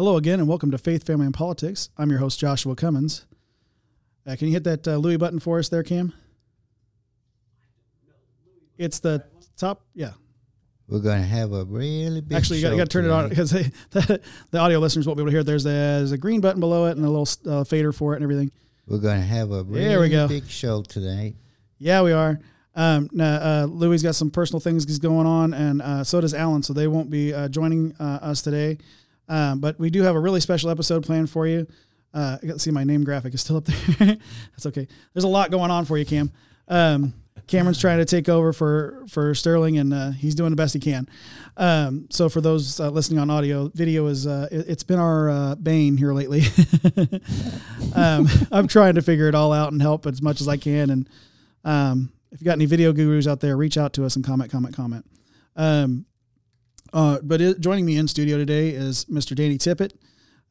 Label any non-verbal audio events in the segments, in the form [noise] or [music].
Hello again, and welcome to Faith, Family, and Politics. I'm your host, Joshua Cummins. Uh, can you hit that uh, Louis button for us there, Cam? It's the top, yeah. We're going to have a really big. Actually, you got, to turn it on because the, [laughs] the audio listeners won't be able to hear it. There's, a, there's a green button below it and a little uh, fader for it and everything. We're going to have a really There we go. big show tonight. Yeah, we are. Um, now, uh, Louis got some personal things going on, and uh, so does Alan, so they won't be uh, joining uh, us today. Um, but we do have a really special episode planned for you. Uh, I got to see my name graphic is still up there. [laughs] That's okay. There's a lot going on for you, Cam. Um, Cameron's trying to take over for for Sterling, and uh, he's doing the best he can. Um, so for those uh, listening on audio, video is uh, it, has been our uh, bane here lately. [laughs] um, I'm trying to figure it all out and help as much as I can. And um, if you got any video gurus out there, reach out to us and comment, comment, comment. Uh, but it, joining me in studio today is Mr. Danny Tippit.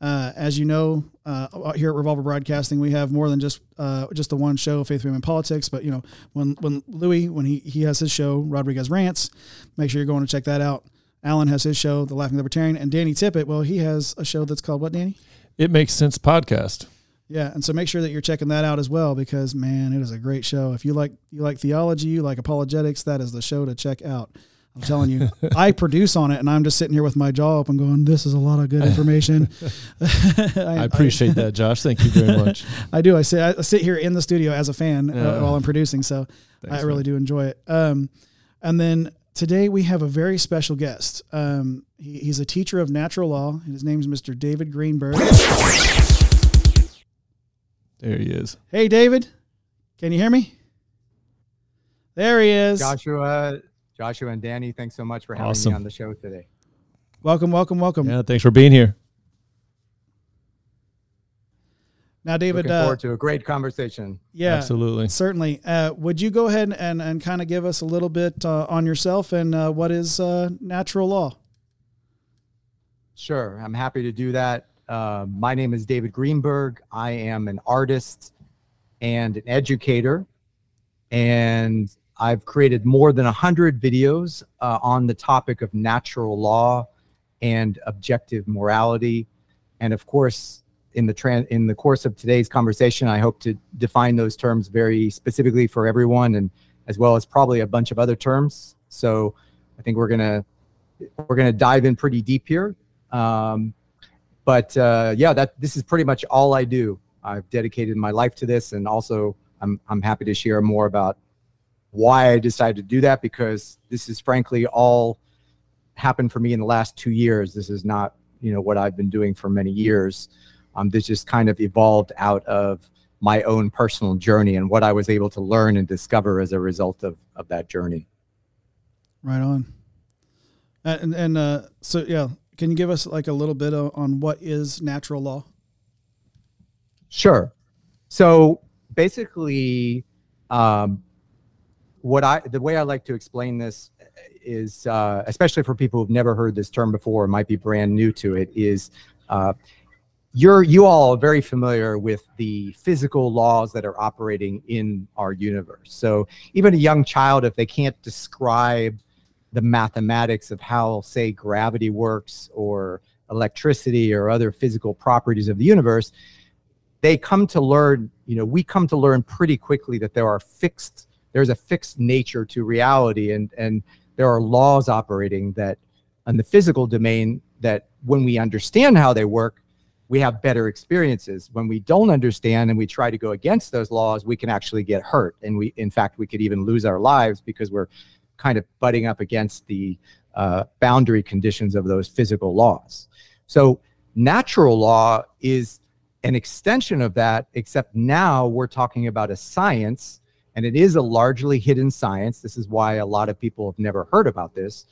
Uh, as you know, uh, here at Revolver Broadcasting, we have more than just uh, just the one show, Faith, and Politics. But you know, when when Louis when he he has his show, Rodriguez Rants, make sure you're going to check that out. Alan has his show, The Laughing Libertarian, and Danny Tippit, well, he has a show that's called what, Danny? It Makes Sense podcast. Yeah, and so make sure that you're checking that out as well because man, it is a great show. If you like you like theology, you like apologetics, that is the show to check out. I'm telling you, I [laughs] produce on it, and I'm just sitting here with my jaw open, going, "This is a lot of good information." [laughs] I, [laughs] I, appreciate I, that, Josh. Thank you very much. I do. I sit I sit here in the studio as a fan uh, yeah. uh, while I'm producing, so Thanks, I really man. do enjoy it. Um, and then today we have a very special guest. Um, he, he's a teacher of natural law, and his name is Mr. David Greenberg. There he is. Hey, David, can you hear me? There he is. Joshua, Joshua and Danny, thanks so much for having awesome. me on the show today. Welcome, welcome, welcome. Yeah, thanks for being here. Now, David, looking forward uh, to a great conversation. Yeah, absolutely, certainly. Uh, would you go ahead and and kind of give us a little bit uh, on yourself and uh, what is uh, natural law? Sure, I'm happy to do that. Uh, my name is David Greenberg. I am an artist and an educator, and I've created more than 100 videos uh, on the topic of natural law and objective morality. And of course, in the tran- in the course of today's conversation, I hope to define those terms very specifically for everyone, and as well as probably a bunch of other terms. So I think we're gonna we're gonna dive in pretty deep here. Um, but uh, yeah, that this is pretty much all I do. I've dedicated my life to this, and also I'm I'm happy to share more about why I decided to do that because this is frankly all happened for me in the last two years. This is not, you know, what I've been doing for many years. Um, this just kind of evolved out of my own personal journey and what I was able to learn and discover as a result of, of that journey. Right on. And, and uh, so, yeah, can you give us like a little bit on what is natural law? Sure. So basically, um, what I the way I like to explain this is, uh, especially for people who've never heard this term before, might be brand new to it, is uh, you're you all are very familiar with the physical laws that are operating in our universe. So even a young child, if they can't describe the mathematics of how, say, gravity works or electricity or other physical properties of the universe, they come to learn, you know, we come to learn pretty quickly that there are fixed there's a fixed nature to reality and and there are laws operating that in the physical domain that when we understand how they work we have better experiences. When we don't understand and we try to go against those laws we can actually get hurt and we in fact we could even lose our lives because we're kind of butting up against the uh, boundary conditions of those physical laws. So natural law is an extension of that except now we're talking about a science and it is a largely hidden science. This is why a lot of people have never heard about this.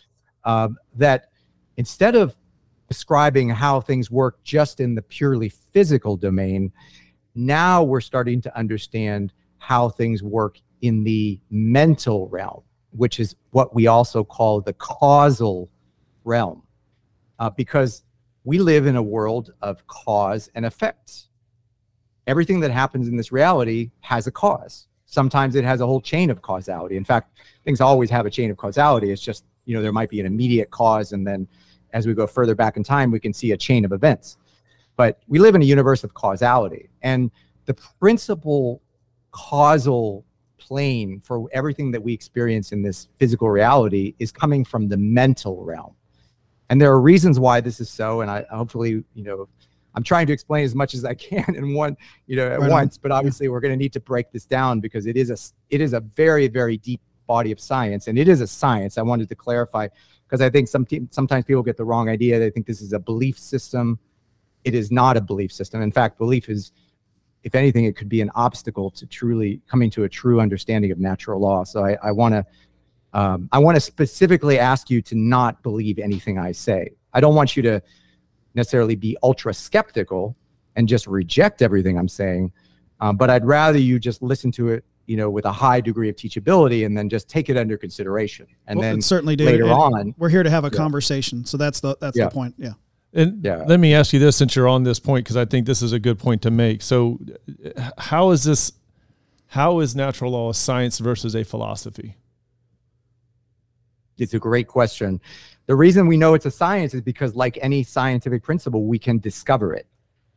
Um, that instead of describing how things work just in the purely physical domain, now we're starting to understand how things work in the mental realm, which is what we also call the causal realm. Uh, because we live in a world of cause and effect. Everything that happens in this reality has a cause sometimes it has a whole chain of causality. In fact, things always have a chain of causality. It's just, you know, there might be an immediate cause, and then as we go further back in time, we can see a chain of events. but we live in a universe of causality, and the principal causal plane for everything that we experience in this physical reality is coming from the mental realm. And there are reasons why this is so. And I hopefully, you know, I'm trying to explain as much as I can [laughs] in one, you know, at right once. On. But obviously, we're going to need to break this down because it is a it is a very very deep body of science, and it is a science. I wanted to clarify because I think some sometimes people get the wrong idea. They think this is a belief system. It is not a belief system. In fact, belief is if anything, it could be an obstacle to truly coming to a true understanding of natural law. So I want to um, I want to specifically ask you to not believe anything I say. I don't want you to necessarily be ultra skeptical and just reject everything I'm saying, um, but I'd rather you just listen to it, you know, with a high degree of teachability, and then just take it under consideration. And well, then certainly, David, later on, we're here to have a yeah. conversation. So that's the that's yeah. the point. Yeah. And yeah. let me ask you this since you're on this point, because I think this is a good point to make. So, how is this, how is natural law a science versus a philosophy? It's a great question. The reason we know it's a science is because, like any scientific principle, we can discover it.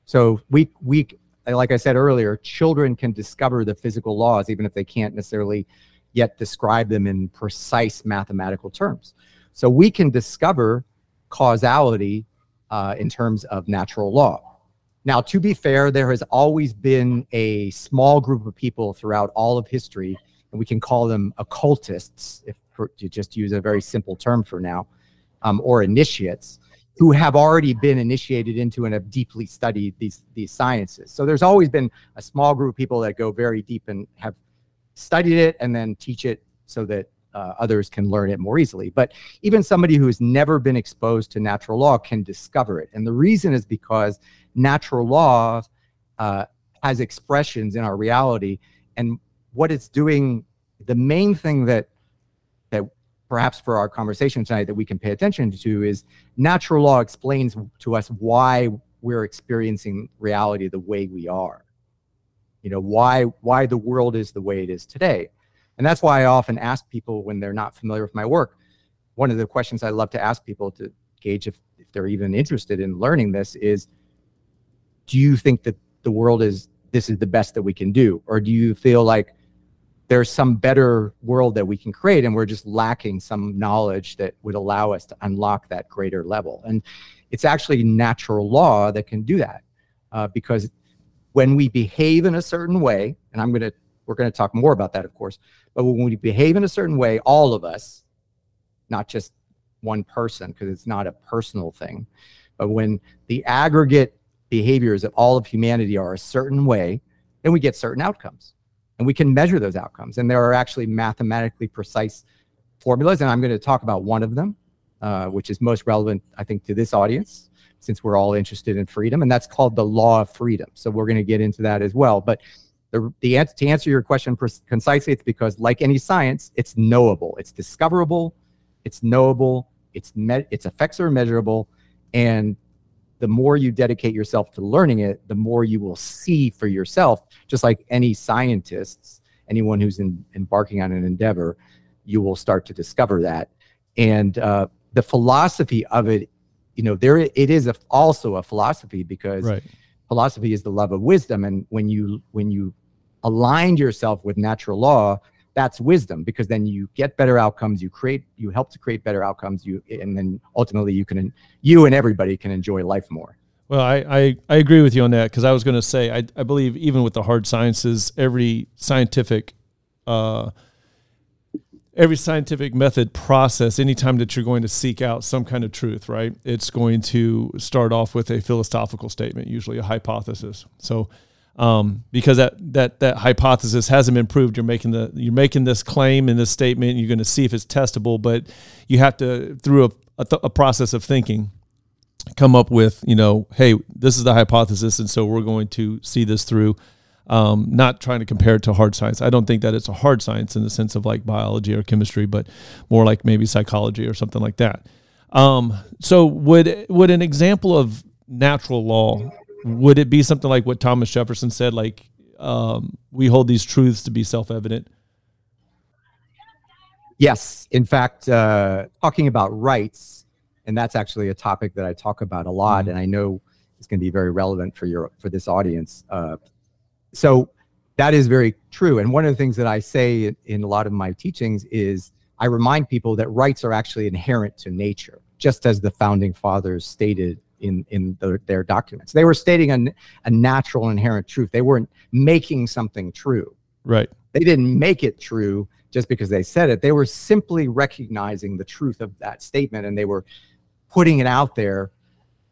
So, we, we, like I said earlier, children can discover the physical laws, even if they can't necessarily yet describe them in precise mathematical terms. So, we can discover causality uh, in terms of natural law. Now, to be fair, there has always been a small group of people throughout all of history, and we can call them occultists, if to just use a very simple term for now, um, or initiates, who have already been initiated into and have deeply studied these these sciences. So there's always been a small group of people that go very deep and have studied it and then teach it so that uh, others can learn it more easily. But even somebody who has never been exposed to natural law can discover it. And the reason is because natural law uh, has expressions in our reality. And what it's doing, the main thing that that perhaps for our conversation tonight that we can pay attention to is natural law explains to us why we're experiencing reality the way we are. You know, why why the world is the way it is today. And that's why I often ask people when they're not familiar with my work. One of the questions I love to ask people to gauge if, if they're even interested in learning this is do you think that the world is this is the best that we can do? Or do you feel like there's some better world that we can create and we're just lacking some knowledge that would allow us to unlock that greater level? And it's actually natural law that can do that uh, because when we behave in a certain way, and I'm going to we're going to talk more about that, of course. But when we behave in a certain way, all of us, not just one person, because it's not a personal thing, but when the aggregate behaviors of all of humanity are a certain way, then we get certain outcomes. And we can measure those outcomes. And there are actually mathematically precise formulas. And I'm going to talk about one of them, uh, which is most relevant, I think, to this audience, since we're all interested in freedom. And that's called the law of freedom. So we're going to get into that as well. But the, the answer, to answer your question concisely, it's because like any science, it's knowable, it's discoverable, it's knowable, it's me- its effects are measurable, and the more you dedicate yourself to learning it, the more you will see for yourself. Just like any scientists, anyone who's in, embarking on an endeavor, you will start to discover that. And uh, the philosophy of it, you know, there it is a, also a philosophy because. Right philosophy is the love of wisdom and when you when you aligned yourself with natural law, that's wisdom because then you get better outcomes you create you help to create better outcomes you and then ultimately you can you and everybody can enjoy life more. Well i i, I agree with you on that because i was going to say I, I believe even with the hard sciences every scientific uh, every scientific method process anytime that you're going to seek out some kind of truth right it's going to start off with a philosophical statement usually a hypothesis. So um, because that that that hypothesis hasn't been proved. You're making the you're making this claim in this statement. You're going to see if it's testable, but you have to through a, a, th- a process of thinking come up with you know hey this is the hypothesis and so we're going to see this through um, not trying to compare it to hard science i don't think that it's a hard science in the sense of like biology or chemistry but more like maybe psychology or something like that um, so would would an example of natural law would it be something like what Thomas Jefferson said, like um, we hold these truths to be self-evident? Yes, in fact, uh, talking about rights, and that's actually a topic that I talk about a lot. Mm-hmm. And I know it's going to be very relevant for your for this audience. Uh, so that is very true. And one of the things that I say in, in a lot of my teachings is I remind people that rights are actually inherent to nature, just as the founding fathers stated in in the, their documents. They were stating a, a natural inherent truth. They weren't making something true. Right. They didn't make it true just because they said it. They were simply recognizing the truth of that statement and they were putting it out there.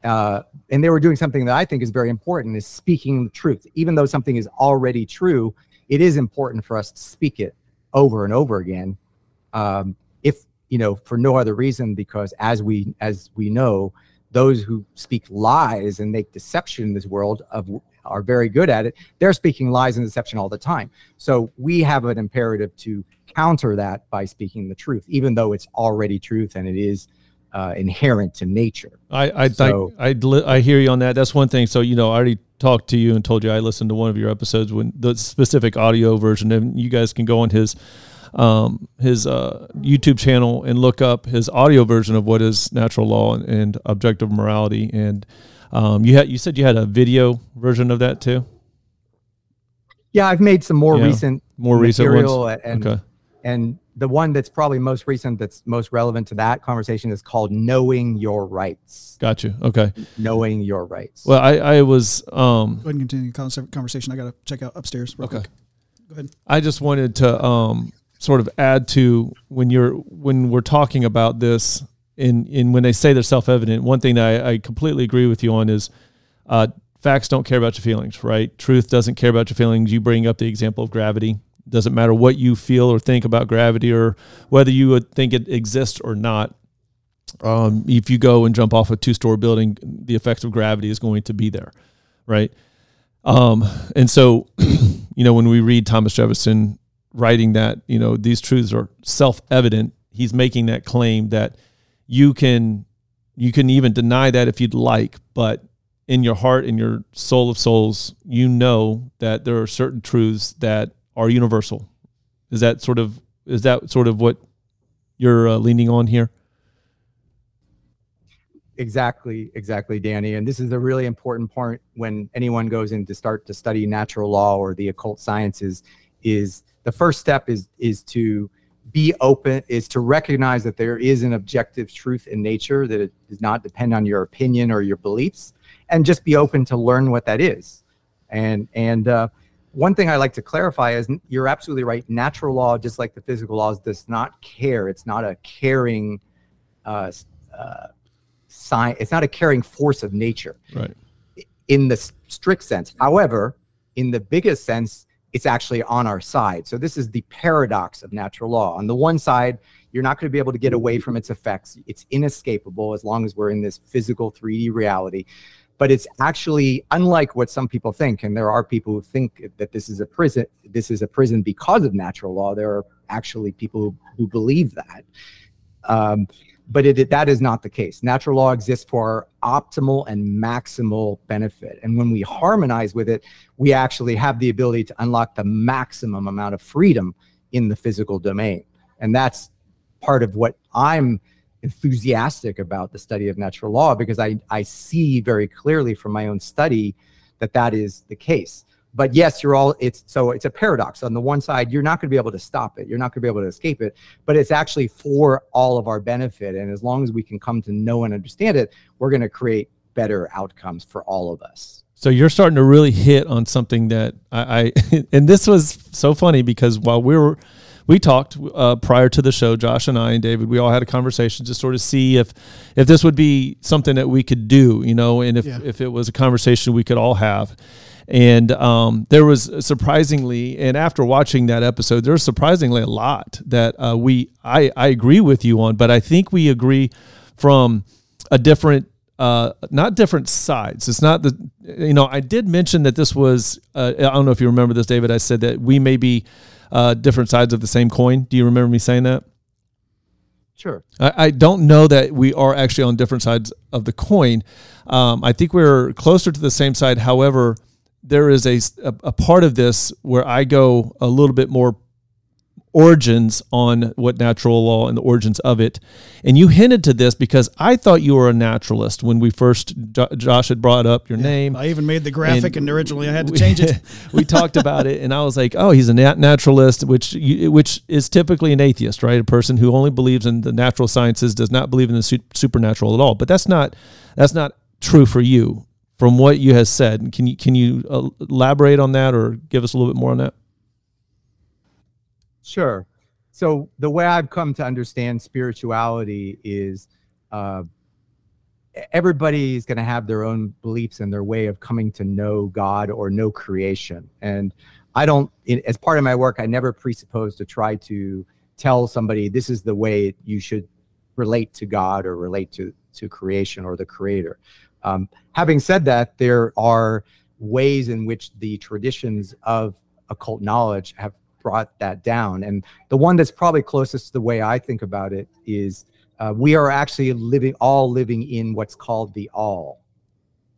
Uh, and they were doing something that I think is very important is speaking the truth. Even though something is already true, it is important for us to speak it over and over again. Um, if you know, for no other reason, because as we as we know, those who speak lies and make deception in this world of are very good at it. They're speaking lies and deception all the time. So we have an imperative to counter that by speaking the truth, even though it's already truth and it is uh, inherent to nature. I I, so, I I hear you on that. That's one thing. So you know, I already talked to you and told you I listened to one of your episodes when the specific audio version, and you guys can go on his um, his uh, YouTube channel and look up his audio version of what is natural law and, and objective morality. And um, you had you said you had a video version of that too. Yeah, I've made some more yeah, recent more recent ones. And, okay. And the one that's probably most recent, that's most relevant to that conversation, is called "Knowing Your Rights." Got you. Okay. Knowing your rights. Well, I I was um. Go ahead and continue the conversation. I got to check out upstairs. okay. Quick. Go ahead. I just wanted to um sort of add to when you're when we're talking about this in in when they say they're self-evident one thing that I, I completely agree with you on is uh, facts don't care about your feelings right? Truth doesn't care about your feelings. You bring up the example of gravity. Doesn't matter what you feel or think about gravity or whether you would think it exists or not. Um, if you go and jump off a two-story building the effects of gravity is going to be there right? Um, and so [clears throat] you know when we read thomas jefferson writing that you know these truths are self-evident. He's making that claim that you can you can even deny that if you'd like but in your heart in your soul of souls you know that there are certain truths that are universal. Is that sort of is that sort of what you're uh, leaning on here? Exactly exactly danny. And this is a really important part when anyone goes in to start to study natural law or the occult sciences is the first step is is to be open is to recognize that there is an objective truth in nature that it does not depend on your opinion or your beliefs and just be open to learn what that is. And and uh, one thing i like to clarify is you're absolutely right. Natural law just like the physical laws does not care. It's not a caring uh, uh, sign it's not a caring force of nature. Right. In the strict sense. However in the biggest sense it's actually on our side. So this is the paradox of natural law. On the one side, you're not going to be able to get away from its effects. It's inescapable as long as we're in this physical 3D reality. But it's actually unlike what some people think, and there are people who think that this is a prison. This is a prison because of natural law. There are actually people who, who believe that. Um, but it, that is not the case. Natural law exists for our optimal and maximal benefit. And when we harmonize with it, we actually have the ability to unlock the maximum amount of freedom in the physical domain. And that's part of what I'm enthusiastic about the study of natural law because I, I see very clearly from my own study that that is the case but yes you're all it's so it's a paradox. On the one side you're not going to be able to stop it. You're not going to be able to escape it. But it's actually for all of our benefit. And as long as we can come to know and understand it we're going to create better outcomes for all of us. So you're starting to really hit on something that I, I [laughs] and this was so funny because while we were we talked uh, prior to the show, Josh and I and David, we all had a conversation to sort of see if if this would be something that we could do, you know, and if, yeah. if it was a conversation we could all have. And um, there was surprisingly, and after watching that episode, there was surprisingly a lot that uh, we I, I agree with you on, but I think we agree from a different uh, not different sides. It's not the, you know, I did mention that this was, uh, I don't know if you remember this, David. I said that we may be uh, different sides of the same coin. Do you remember me saying that? Sure. I, I don't know that we are actually on different sides of the coin. Um, I think we're closer to the same side. However, there is a, a, a part of this where I go a little bit more origins on what natural law and the origins of it. And you hinted to this because I thought you were a naturalist when we first Josh had brought up your name. I even made the graphic, and, And originally I had to we- change it. [laughs] we talked about it, and I was like, "Oh, he's a nat- naturalist," which you, which is typically an atheist, right? A person who only believes in the natural sciences does not believe in the su- supernatural at all. But that's not that's not true for you, from what you have said. Can you can you uh, elaborate on that, or give us a little bit more on that? Sure. So the way I've come to understand spirituality is uh, everybody's going to have their own beliefs and their way of coming to know God or know creation. And I don't, in, as part of my work, I never presuppose to try to tell somebody this is the way you should relate to God or relate to to creation or the Creator. Um, having said that, there are ways in which the traditions of occult knowledge have brought that down. And the one that's probably closest to the way I think about it is uh, we are actually living, all living in what's called the all,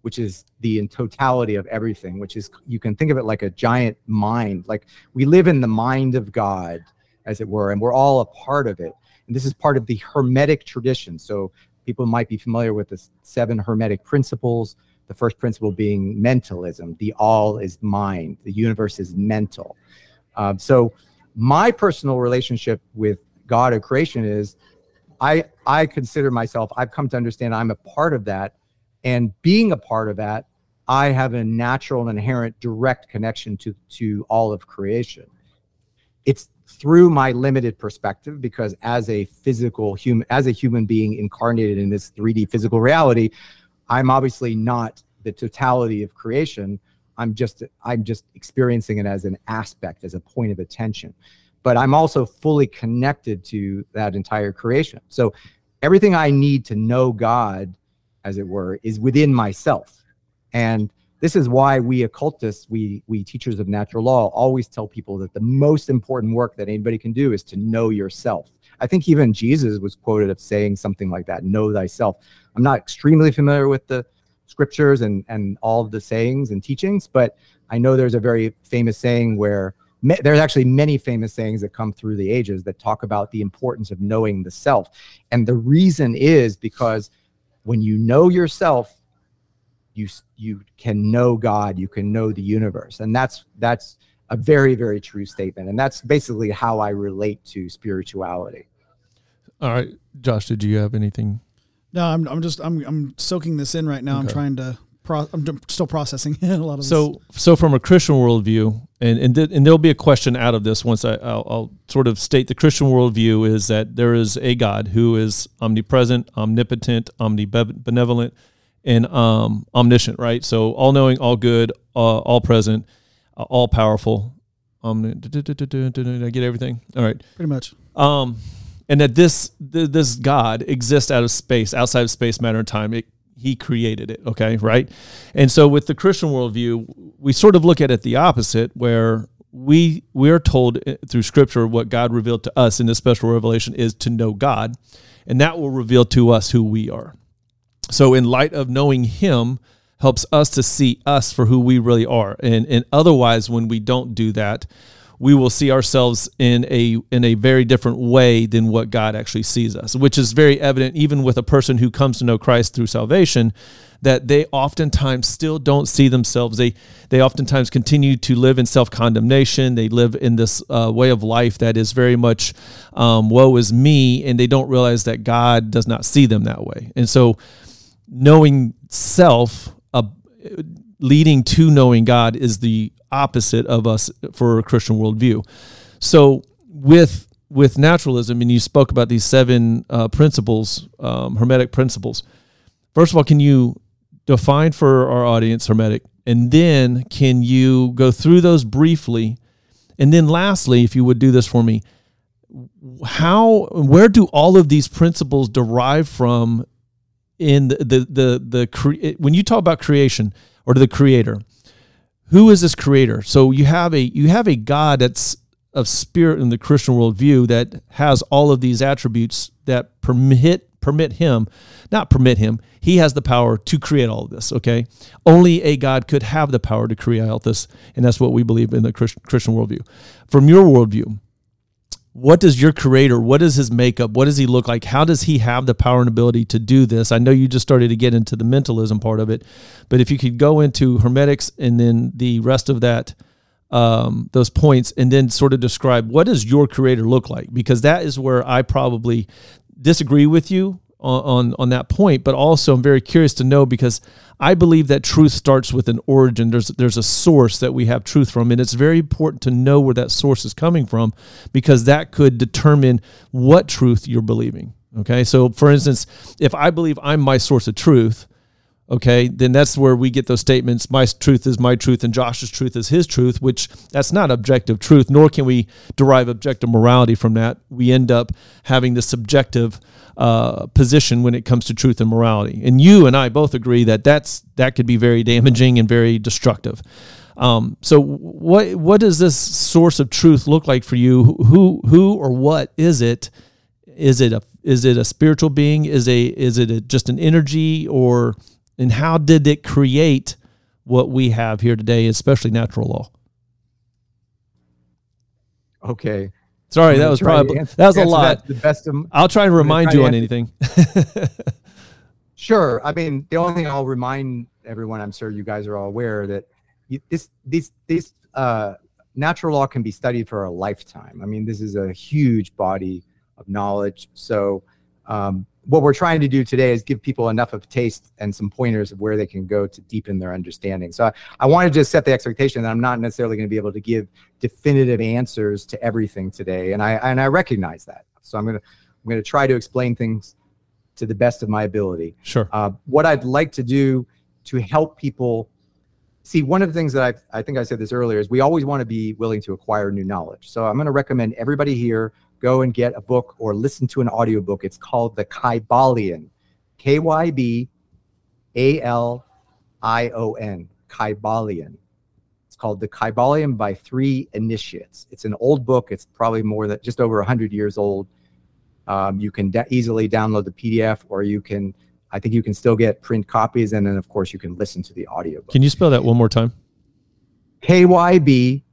which is the in totality of everything, which is, you can think of it like a giant mind. Like we live in the mind of God, as it were, and we're all a part of it. And this is part of the Hermetic tradition. So people might be familiar with the seven Hermetic principles. The first principle being mentalism. The all is mind. The universe is mental. Um, so my personal relationship with God or creation is I I consider myself, I've come to understand I'm a part of that. And being a part of that, I have a natural and inherent direct connection to to all of creation. It's through my limited perspective because as a physical human as a human being incarnated in this 3D physical reality, I'm obviously not the totality of creation. I'm just I'm just experiencing it as an aspect, as a point of attention. But I'm also fully connected to that entire creation. So everything I need to know God, as it were, is within myself. And this is why we occultists, we we teachers of natural law, always tell people that the most important work that anybody can do is to know yourself. I think even Jesus was quoted of saying something like that, know thyself. I'm not extremely familiar with the scriptures and and all of the sayings and teachings, but I know there's a very famous saying where there's actually many famous sayings that come through the ages that talk about the importance of knowing the self. And the reason is because when you know yourself, you you can know God, you can know the universe. And that's that's a very very true statement. And that's basically how I relate to spirituality. All right, Josh, did you have anything? No, I'm, I'm just I'm I'm soaking this in right now. I'm trying to pro, I'm still processing [laughs] a lot of this. So, so from a Christian worldview, and and, th- and there'll be a question out of this once I, I'll, I'll sort of state the Christian worldview is that there is a God who is omnipresent, omnipotent, omnibenevolent, and um, omniscient, right? So all knowing, all good, uh, all present, uh, all powerful. Omni- did I get everything? All right. pretty much. um, and that this th- this God exists out of space, outside of space, matter, and time. It, he created it. Okay, right. And so, with the Christian worldview, we sort of look at it the opposite, where we we are told uh, through Scripture what God revealed to us in this special revelation is to know God, and that will reveal to us who we are. So, in light of knowing Him, helps us to see us for who we really are. And and otherwise, when we don't do that, we will see ourselves in a in a very different way than what God actually sees us, which is very evident even with a person who comes to know Christ through salvation, that they oftentimes still don't see themselves. They they oftentimes continue to live in self condemnation. They live in this uh, way of life that is very much um, woe is me, and they don't realize that God does not see them that way. And so, knowing self, uh, leading to knowing God, is the opposite of us for a Christian worldview. So with with naturalism, and you spoke about these seven uh, principles, um, hermetic principles. First of all, can you define for our audience hermetic, and then can you go through those briefly, and then lastly, if you would do this for me, how where do all of these principles derive from in the the the, the cre- when you talk about creation or to the creator who is this creator? So you have a you have a god that's of spirit in the christian worldview that has all of these attributes that permit permit him not permit him he has the power to create all of this okay? Only a god could have the power to create all this and that's what we believe in the Christ- christian worldview. From your worldview what does your creator what is his makeup what does he look like? How does he have the power and ability to do this? I know you just started to get into the mentalism part of it but if you could go into hermetics and then the rest of that um, those points and then sort of describe what does your creator look like? Because that is where i probably disagree with you on, on, that point, but also I'm very curious to know because I believe that truth starts with an origin. There's there's a source that we have truth from, and it's very important to know where that source is coming from because that could determine what truth you're believing. Okay, so for instance, if I believe I'm my source of truth, okay, then that's where we get those statements. My truth is my truth, and Josh's truth is his truth, which that's not objective truth, nor can we derive objective morality from that. We end up having the subjective uh, position when it comes to truth and morality. And you and I both agree that that's that could be very damaging and very destructive. Um, so what what does this source of truth look like for you? Who who or what is it? Is it a is it a spiritual being? Is a is it a, just an energy or and how did it create what we have here today, especially natural law? Okay. Sorry, that was probably answer, that was a lot. The best of, I'll try and remind you on anything. [laughs] sure. I mean, the only thing I'll remind everyone, I'm sure you guys are all aware that you, this this this uh, natural law can be studied for a lifetime. I mean, this is a huge body of knowledge. So um, what we're trying to do today is give people enough of a taste and some pointers of where they can go to deepen their understanding. So I, I want to just set the expectation that I'm not necessarily going to be able to give definitive answers to everything today, and I and I recognize that. So I'm gonna I'm gonna try to explain things to the best of my ability. Sure. Uh, what I'd like to do to help people see one of the things that I I think I said this earlier is we always want to be willing to acquire new knowledge. So I'm going to recommend everybody here go and get a book or listen to an audiobook. It's called The Kybalion, K Y B A L I O N, Kybalion. It's called The Kybalion by Three Initiates. It's an old book. It's probably more than just over 100 years old. Um, you can easily download the PDF or you can, I think you can still get print copies. And then, of course, you can listen to the audiobook. Can you spell that one more time? K Y B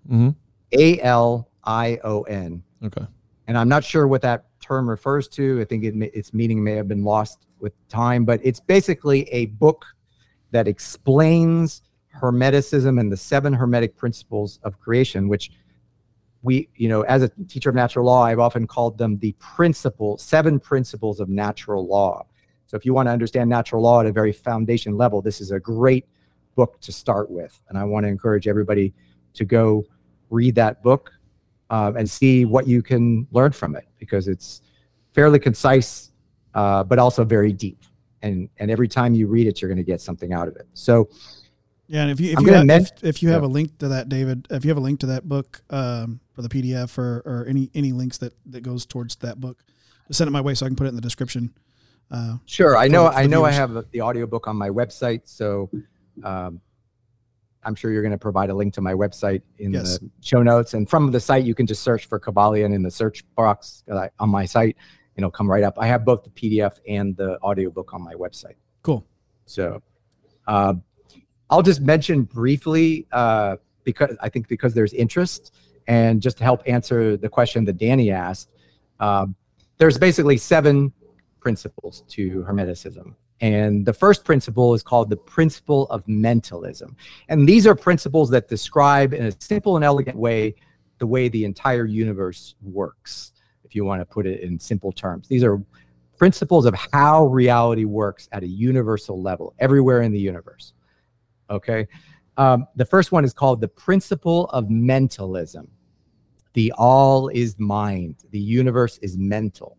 A L I O N. Okay and I'm not sure what that term refers to. I think it, its meaning may have been lost with time, but it's basically a book that explains Hermeticism and the seven Hermetic principles of creation, which we, you know, as a teacher of natural law, I've often called them the principle, seven principles of natural law. So if you want to understand natural law at a very foundation level, this is a great book to start with. And I want to encourage everybody to go read that book uh, and see what you can learn from it because it's fairly concise, uh, but also very deep. And and every time you read it, you're going to get something out of it. So. Yeah, and if you if you, have, if, if, you have yeah. a link to that, David, if you have a link to that book um, for the PDF or, or any any links that that goes towards that book, send it my way so I can put it in the description. Uh, sure, I know I know viewers. I have the audiobook on my website, so um, I'm sure you're going to provide a link to my website in yes. the show notes. And from the site, you can just search for Kybalion in the search box uh, on my site, and it'll come right up. I have both the PDF and the audiobook on my website. Cool. So uh, I'll just mention briefly uh, because I think because there's interest and just to help answer the question that Danny asked, uh, there's basically seven principles to Hermeticism. And the first principle is called the principle of mentalism. And these are principles that describe in a simple and elegant way the way the entire universe works, if you want to put it in simple terms. These are principles of how reality works at a universal level, everywhere in the universe. Okay. Um, the first one is called the principle of mentalism. The all is mind, the universe is mental.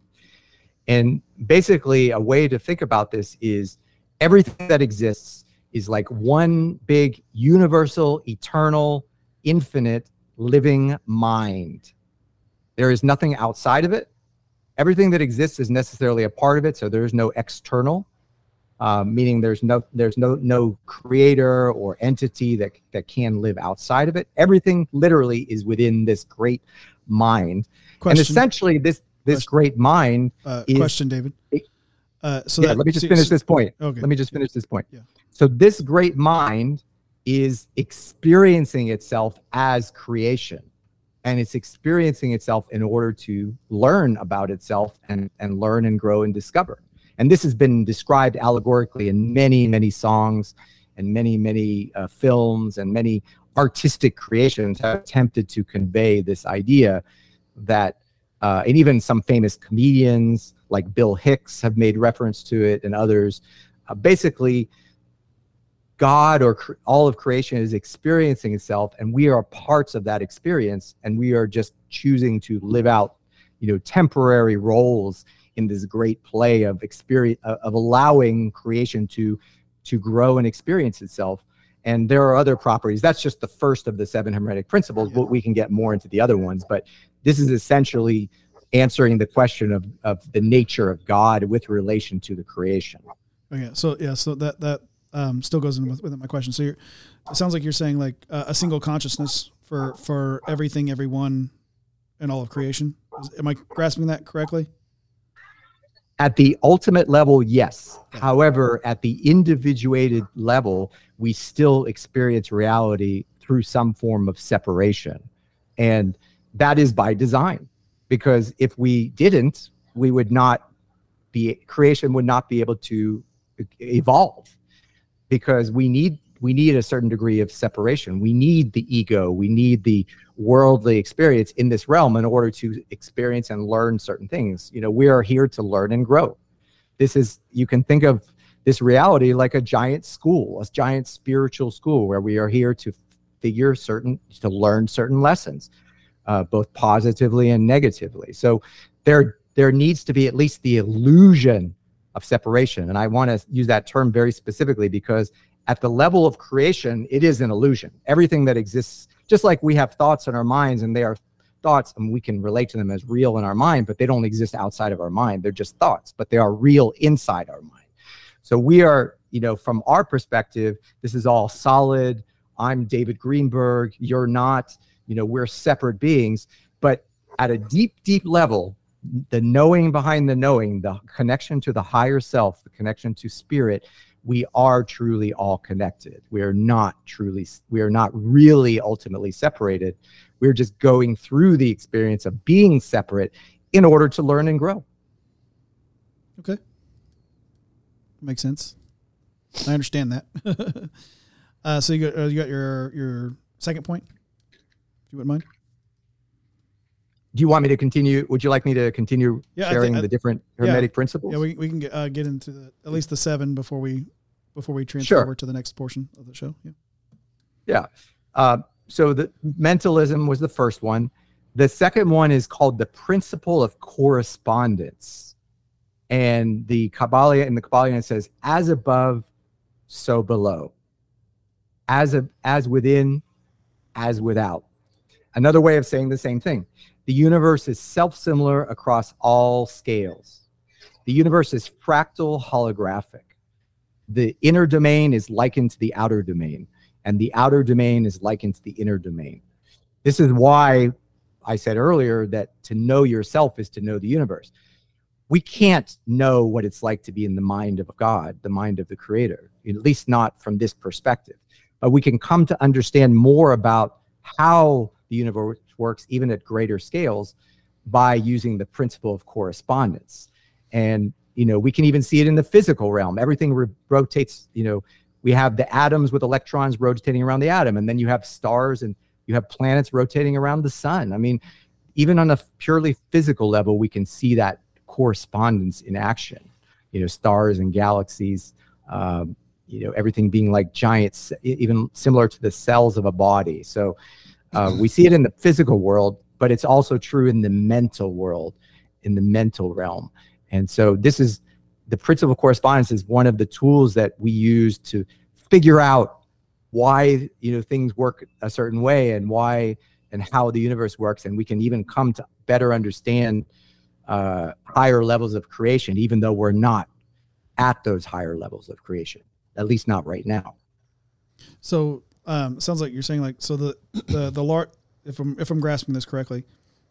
And basically, a way to think about this is everything that exists is like one big universal, eternal, infinite living mind. There is nothing outside of it. Everything that exists is necessarily a part of it, so there is no external, uh, meaning there's no there's no no creator or entity that that can live outside of it. Everything literally is within this great mind, Question. and essentially this this question. great mind. Uh, is, question, David. Uh, so yeah, that, let me just finish so, this point. Okay. Let me just finish this point. Yeah. So this great mind is experiencing itself as creation. and it's experiencing itself in order to learn about itself and, and learn and grow and discover. And this has been described allegorically in many, many songs and many, many uh, films and many artistic creations have attempted to convey this idea that, uh, and even some famous comedians like Bill Hicks have made reference to it and others. Uh, basically, God or cre- all of creation is experiencing itself, and we are parts of that experience, and we are just choosing to live out, you know, temporary roles in this great play of experience uh, of allowing creation to to grow and experience itself. And there are other properties. That's just the first of the seven hermetic principles. But we can get more into the other ones. But this is essentially answering the question of of the nature of God with relation to the creation. Okay, so yeah, so that that um, still goes in with, with my question. So you're, it sounds like you're saying like uh, a single consciousness for for everything, everyone, and all of creation. Is, am I grasping that correctly? At the ultimate level, yes. However, at the individuated level, we still experience reality through some form of separation, and that is by design. Because if we didn't, we would not be creation would not be able to evolve because we need we need a certain degree of separation. We need the ego, we need the worldly experience in this realm in order to experience and learn certain things. You know, we are here to learn and grow. This is you can think of this reality like a giant school, a giant spiritual school where we are here to figure certain to learn certain lessons, uh, both positively and negatively. So there there needs to be at least the illusion of separation. And I want to use that term very specifically because at the level of creation, it is an illusion. Everything that exists, just like we have thoughts in our minds and they are thoughts and we can relate to them as real in our mind, but they don't exist outside of our mind. They're just thoughts, but they are real inside our mind. So we are, you know, from our perspective, this is all solid. I'm David Greenberg. You're not, you know, we're separate beings. But at a deep, deep level, the knowing behind the knowing, the connection to the higher self, the connection to spirit, we are truly all connected. We are not truly, we are not really ultimately separated. We're just going through the experience of being separate in order to learn and grow. Okay. Makes sense. I understand that. [laughs] uh, so you got, uh, you got your, your second point, you wouldn't mind do you want me to continue? Would you like me to continue yeah, sharing the different hermetic yeah, principles? Yeah, we, we can get, uh, get into the, at least the seven before we before we transfer sure. over to the next portion of the show. Yeah. Yeah. Uh, so the mentalism was the first one. The second one is called the principle of correspondence. And the Kabbalah in the Kabbalah says, as above, so below. As a, as within, as without. Another way of saying the same thing. The universe is self similar across all scales. The universe is fractal holographic. The inner domain is likened to the outer domain, and the outer domain is likened to the inner domain. This is why I said earlier that to know yourself is to know the universe. We can't know what it's like to be in the mind of God, the mind of the creator, at least not from this perspective. But we can come to understand more about how the universe works even at greater scales by using the principle of correspondence. And you know, we can even see it in the physical realm. Everything re- rotates, you know, we have the atoms with electrons rotating around the atom and then you have stars and you have planets rotating around the sun. I mean, even on a purely physical level, we can see that correspondence in action. You know, stars and galaxies, um, you know, everything being like giants, even similar to the cells of a body. So uh, we see it in the physical world, but it's also true in the mental world, in the mental realm. And so this is the principle of correspondence is one of the tools that we use to figure out why you know things work a certain way and why and how the universe works and we can even come to better understand uh, higher levels of creation even though we're not at those higher levels of creation at least not right now so um, sounds like you're saying like so the the the large if I'm if I'm grasping this correctly,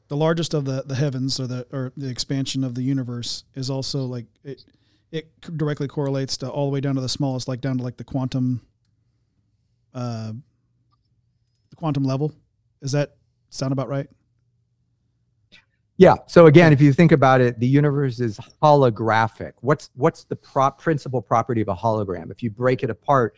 the largest of the the heavens or the or the expansion of the universe is also like it it directly correlates to all the way down to the smallest, like down to like the quantum uh the quantum level. Is that sound about right? Yeah. So again, if you think about it, the universe is holographic. What's what's the prop principal property of a hologram? If you break it apart,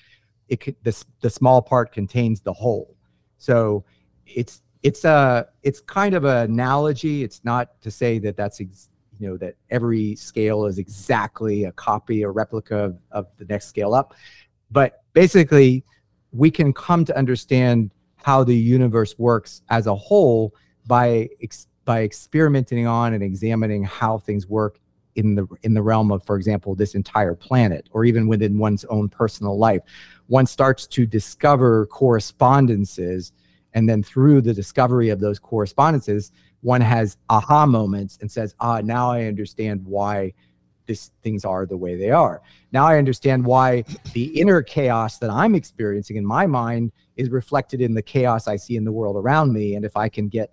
it the small part contains the whole. So it's it's a it's kind of an analogy. It's not to say that that's ex, you know that every scale is exactly a copy or replica of, of the next scale up, but basically we can come to understand how the universe works as a whole by ex- by experimenting on and examining how things work in the in the realm of for example this entire planet or even within one's own personal life one starts to discover correspondences and then through the discovery of those correspondences one has aha moments and says ah now i understand why this things are the way they are now i understand why the inner chaos that i'm experiencing in my mind is reflected in the chaos i see in the world around me and if i can get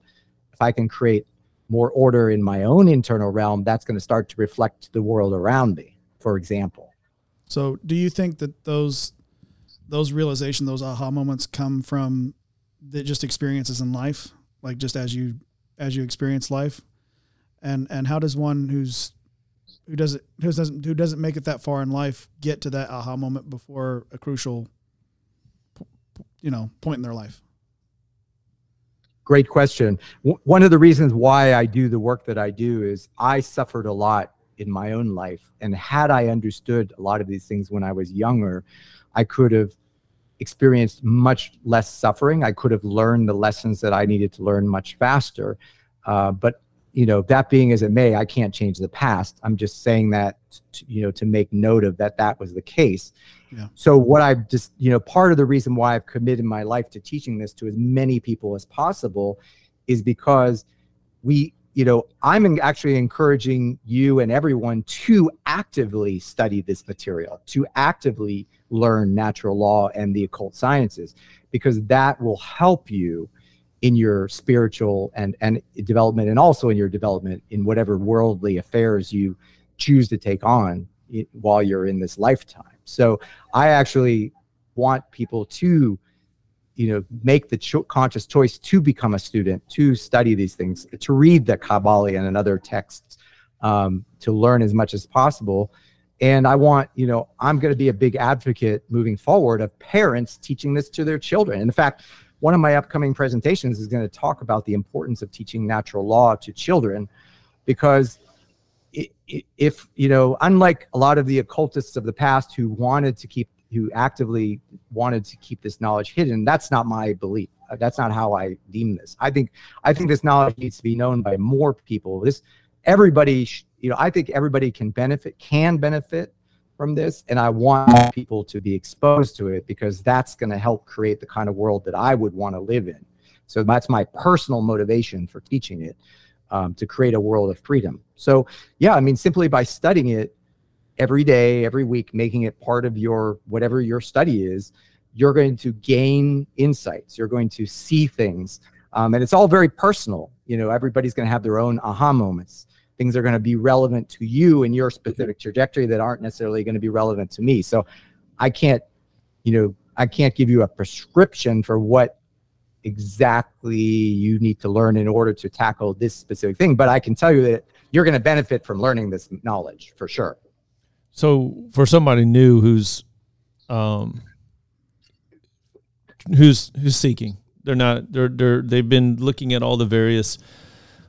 if I can create more order in my own internal realm, that's going to start to reflect the world around me, for example. So, do you think that those those realization, those aha moments come from the just experiences in life, like just as you as you experience life, and and how does one who's who doesn't who doesn't who doesn't make it that far in life get to that aha moment before a crucial, you know, point in their life? Great question. W- one of the reasons why I do the work that I do is I suffered a lot in my own life. And had I understood a lot of these things when I was younger, I could have experienced much less suffering. I could have learned the lessons that I needed to learn much faster. Uh, but you know, that being as it may, I can't change the past. I'm just saying that, to, you know, to make note of that that was the case. Yeah. So what I've just, you know, part of the reason why I've committed my life to teaching this to as many people as possible is because we, you know, I'm actually encouraging you and everyone to actively study this material, to actively learn natural law and the occult sciences, because that will help you in your spiritual and and development and also in your development in whatever worldly affairs you choose to take on while you're in this lifetime. So i actually want people to you know make the cho- conscious choice to become a student to study these things to read the Kybalion and other texts um, to learn as much as possible. And i want you know i'm going to be a big advocate moving forward of parents teaching this to their children. In fact one of my upcoming presentations is going to talk about the importance of teaching natural law to children because if you know unlike a lot of the occultists of the past who wanted to keep who actively wanted to keep this knowledge hidden that's not my belief. Uh, that's not how i deem this. I think i think this knowledge needs to be known by more people. This everybody you know i think everybody can benefit can benefit from this and i want people to be exposed to it because that's going to help create the kind of world that i would want to live in. So that's my personal motivation for teaching it um, to create a world of freedom. So yeah i mean simply by studying it every day every week making it part of your whatever your study is you're going to gain insights. You're going to see things. Um, and it's all very personal. You know everybody's going to have their own aha moments. Things are going to be relevant to you and your specific trajectory that aren't necessarily going to be relevant to me. So I can't, you know, I can't give you a prescription for what exactly you need to learn in order to tackle this specific thing, but I can tell you that you're going to benefit from learning this knowledge for sure. So for somebody new who's um who's who's seeking, they're not they're they're they've been looking at all the various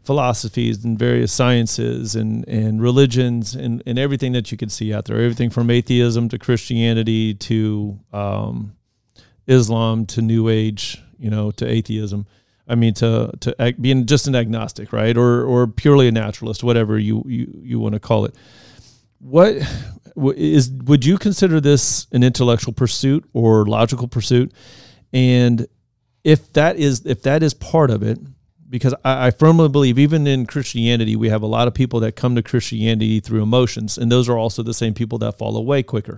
philosophies and various sciences and, and religions and, and everything that you could see out there, everything from atheism to Christianity to um, Islam to New Age, you know, to atheism. I mean, to to being just an agnostic, right, or or purely a naturalist, whatever you you, you want to call it. What is would you consider this an intellectual pursuit or logical pursuit? And if that is if that is part of it, because I, I, firmly believe even in Christianity we have a lot of people that come to Christianity through emotions, and those are also the same people that fall away quicker,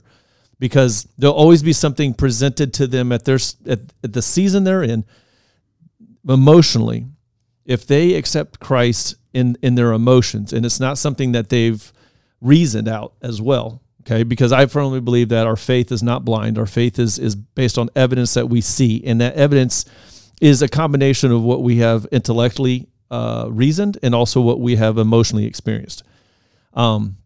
because there'll always be something presented to them at their at, at the season they're in, emotionally. If they accept Christ in in their emotions, and it's not something that they've reasoned out as well, okay? Because i firmly believe that our faith is not blind. Our faith is is based on evidence that we see. And that evidence is a combination of what we have intellectually uh, reasoned and also what we have emotionally experienced. Um,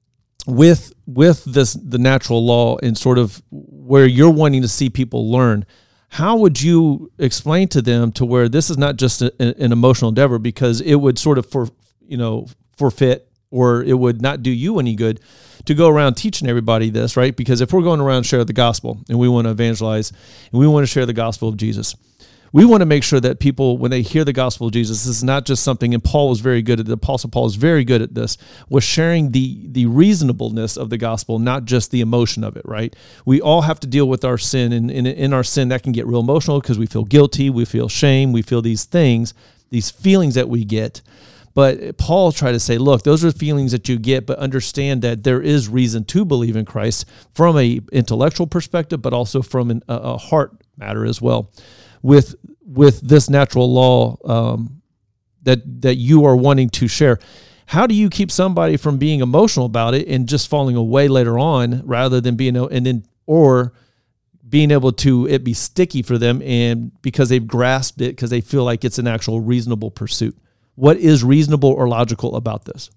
with with this the natural law and sort of where you're wanting to see people learn, how would you explain to them to where this is not just a, an emotional endeavor because it would sort of for you know forfeit or it would not do you any good to go around teaching everybody this, right? Because if we're going around share the gospel and we want to evangelize and we want to share the gospel of Jesus, we want to make sure that people, when they hear the gospel of Jesus, this is not just something, and Paul was very good at the Apostle Paul is very good at this, was sharing the the reasonableness of the gospel, not just the emotion of it, right? We all have to deal with our sin, and, and in our sin, that can get real emotional because we feel guilty, we feel shame, we feel these things, these feelings that we get. But Paul tried to say, look, those are feelings that you get, but understand that there is reason to believe in Christ from a intellectual perspective, but also from an, a, heart matter as well with with this natural law um, that that you are wanting to share. How do you keep somebody from being emotional about it and just falling away later on, rather than being and then or being able to it be sticky for them and because they've grasped it because they feel like it's an actual reasonable pursuit. What is reasonable or logical about this?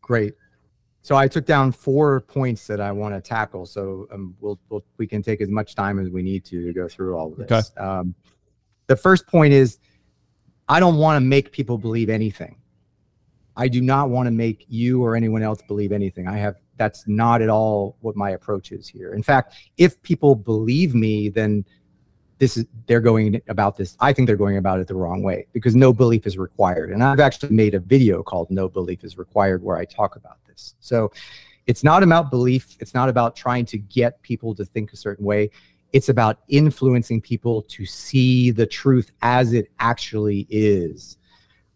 Great. So I took down four points that I want to tackle. So um, we'll, we'll, we can take as much time as we need to to go through all of this. Okay. Um, the first point is I don't want to make people believe anything. I do not want to make you or anyone else believe anything. I have that's not at all what my approach is here. In fact, if people believe me, then this is they're going about this i think they're going about it the wrong way because no belief is required. And i've actually made a video called no belief is required where i talk about this. So it's not about belief. It's not about trying to get people to think a certain way. It's about influencing people to see the truth as it actually is.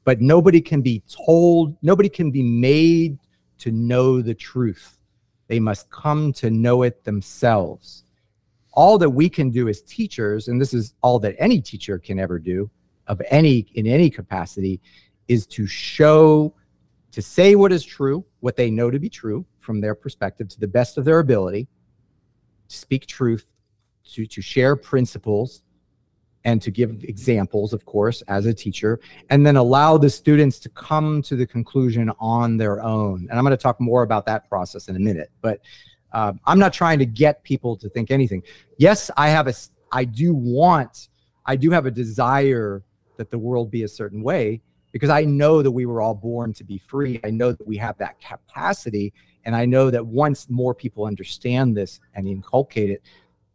But nobody can be told nobody can be made to know the truth. They must come to know it themselves all that we can do as teachers, and this is all that any teacher can ever do of any in any capacity, is to show, to say what is true, what they know to be true from their perspective to the best of their ability, to speak truth, to, to share principles, and to give examples, of course, as a teacher, and then allow the students to come to the conclusion on their own. And I'm going to talk more about that process in a minute. But uh, I'm not trying to get people to think anything. Yes, I have a, I do want, I do have a desire that the world be a certain way because I know that we were all born to be free. I know that we have that capacity. And I know that once more people understand this and inculcate it,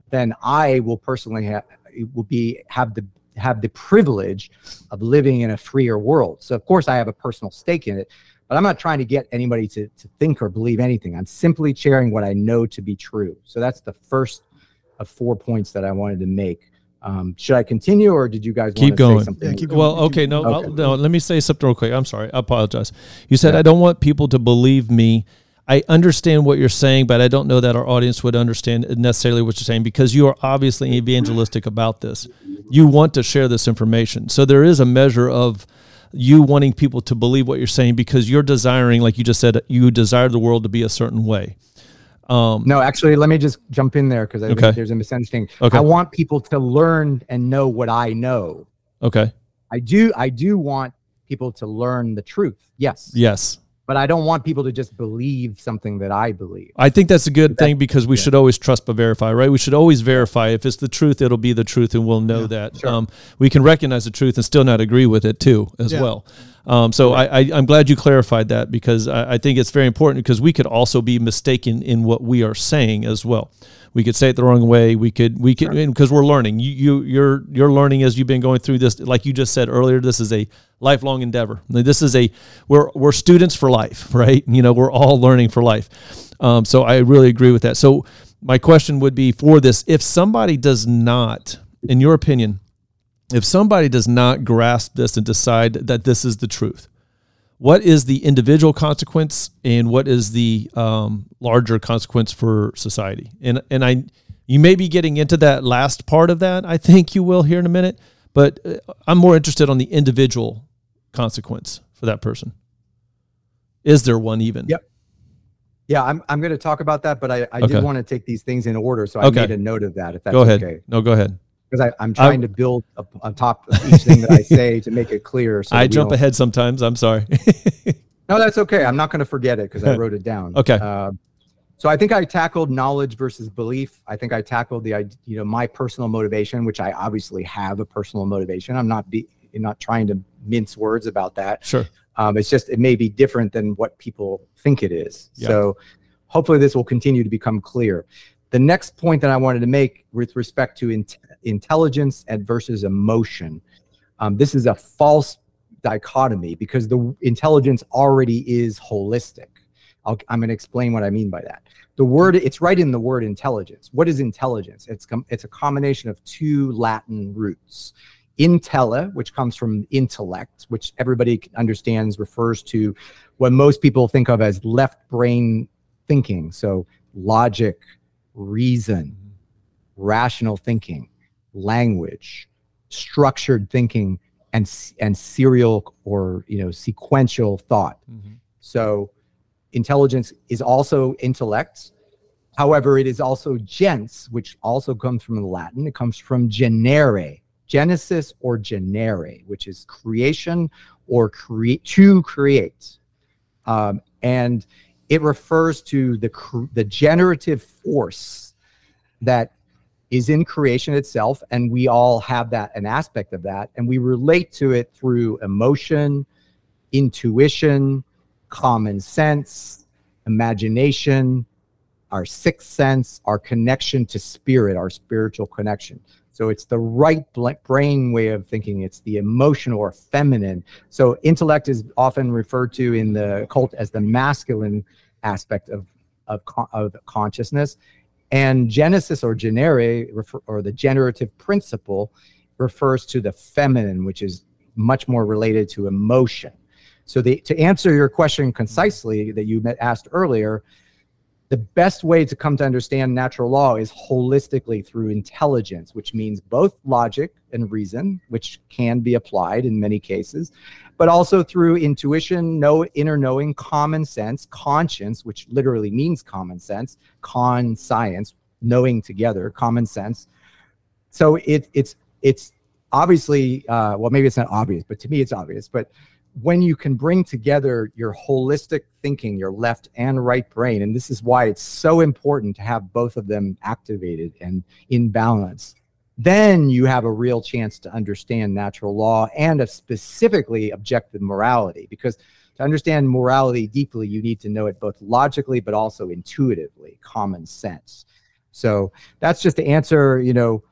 then I will personally have, will be, have the, have the privilege of living in a freer world. So of course I have a personal stake in it, but I'm not trying to get anybody to, to think or believe anything. I'm simply sharing what I know to be true. So that's the first of four points that I wanted to make. Um, should I continue, or did you guys keep going? Yeah, keep going? Well, okay, no, okay. no. Let me say something real quick. I'm sorry. I apologize. You said yeah. I don't want people to believe me. I understand what you're saying, but I don't know that our audience would understand necessarily what you're saying because you are obviously evangelistic about this. You want to share this information, so there is a measure of you wanting people to believe what you're saying because you're desiring, like you just said, you desire the world to be a certain way. Um, no, actually, let me just jump in there because I okay. think there's a misunderstanding. Okay. I want people to learn and know what I know. Okay. I do. I do want people to learn the truth. Yes. Yes but I don't want people to just believe something that I believe. I think that's a good thing because we yeah. should always trust but verify, right? We should always verify. If it's the truth, it'll be the truth, and we'll know yeah, that. Sure. Um, we can recognize the truth and still not agree with it too, as yeah. well. Um, so I, am glad you clarified that because I, I think it's very important because we could also be mistaken in what we are saying as well we could say it the wrong way. We could we could because sure. we're learning. You you you're you're learning as you've been going through this. Like you just said earlier, this is a lifelong endeavor. This is a we're we're students for life, [laughs] right? You know, we're all learning for life. Um, so I really agree with that. So my question would be for this: if somebody does not, in your opinion, if somebody does not grasp this and decide that this is the truth, what is the individual consequence and what is the um, larger consequence for society? And and i you may be getting into that last part of that i think you will here in a minute but uh, i'm more interested on the individual consequence for that person. Is there one even? Yep. Yeah i'm, I'm going to talk about that but i, I okay. did want to take these things in order so i okay. made a note of that if that's go ahead. okay. No go ahead because I'm trying to build up on top of each thing that I [laughs] say to make it clear. So I jump ahead sometimes. I'm sorry. [laughs] no, that's okay. I'm not going to forget it because I [laughs] wrote it down. okay. Uh, so I think I tackled knowledge versus belief. I think I tackled the you know my personal motivation, which I obviously have a personal motivation. I'm not be not trying to mince words about that. Sure. Um, it's just it may be different than what people think it is. Yeah. So hopefully this will continue to become clear. The next point that I wanted to make with respect to in- intelligence and versus emotion, um, this is a false dichotomy because the intelligence already is holistic. I'll, I'm going to explain what I mean by that. The word it's right in the word intelligence. What is intelligence? It's com- it's a combination of two Latin roots. Intella, which comes from intellect, which everybody understands refers to what most people think of as left brain thinking. So logic, reason, rational thinking, language, structured thinking, and and serial or you know sequential thought. Mm-hmm. So intelligence is also intellect. However, it is also gens, which also comes from the Latin. It comes from genere, genesis or genere, which is creation or create to create. Um, and it refers to the the generative force that is in creation itself and we all have that an aspect of that and we relate to it through emotion intuition common sense imagination our sixth sense our connection to spirit our spiritual connection. So it's the right brain way of thinking. It's the emotional or feminine. So intellect is often referred to in the cult as the masculine aspect of of, of consciousness and genesis or genere or the generative principle refers to the feminine which is much more related to emotion. So the, to answer your question concisely that you asked earlier the best way to come to understand natural law is holistically through intelligence, which means both logic and reason, which can be applied in many cases, but also through intuition, no inner knowing, common sense, conscience, which literally means common sense, con science, knowing together, common sense. So it, it's it's obviously uh, well maybe it's not obvious, but to me it's obvious, but when you can bring together your holistic thinking, your left and right brain, and this is why it's so important to have both of them activated and in balance, then you have a real chance to understand natural law and a specifically objective morality. Because to understand morality deeply, you need to know it both logically but also intuitively, common sense. So that's just to answer, you know,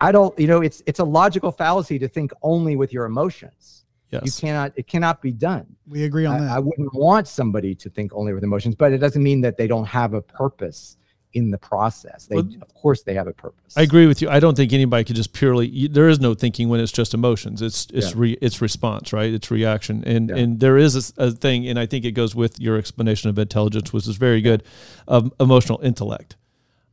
I don't, you know, it's it's a logical fallacy to think only with your emotions Yes. you cannot it cannot be done We agree on I, that. I wouldn't want somebody to think only with emotions but it doesn't mean that they don't have a purpose in the process they Well, of course they have a purpose I agree with you. I don't think anybody could just purely. you- There is no thinking when it's just emotions. It's it's Yeah. re, it's response, right? It's reaction, and Yeah. and there is a thing, and I think it goes with your explanation of intelligence, which is very good, of emotional intellect,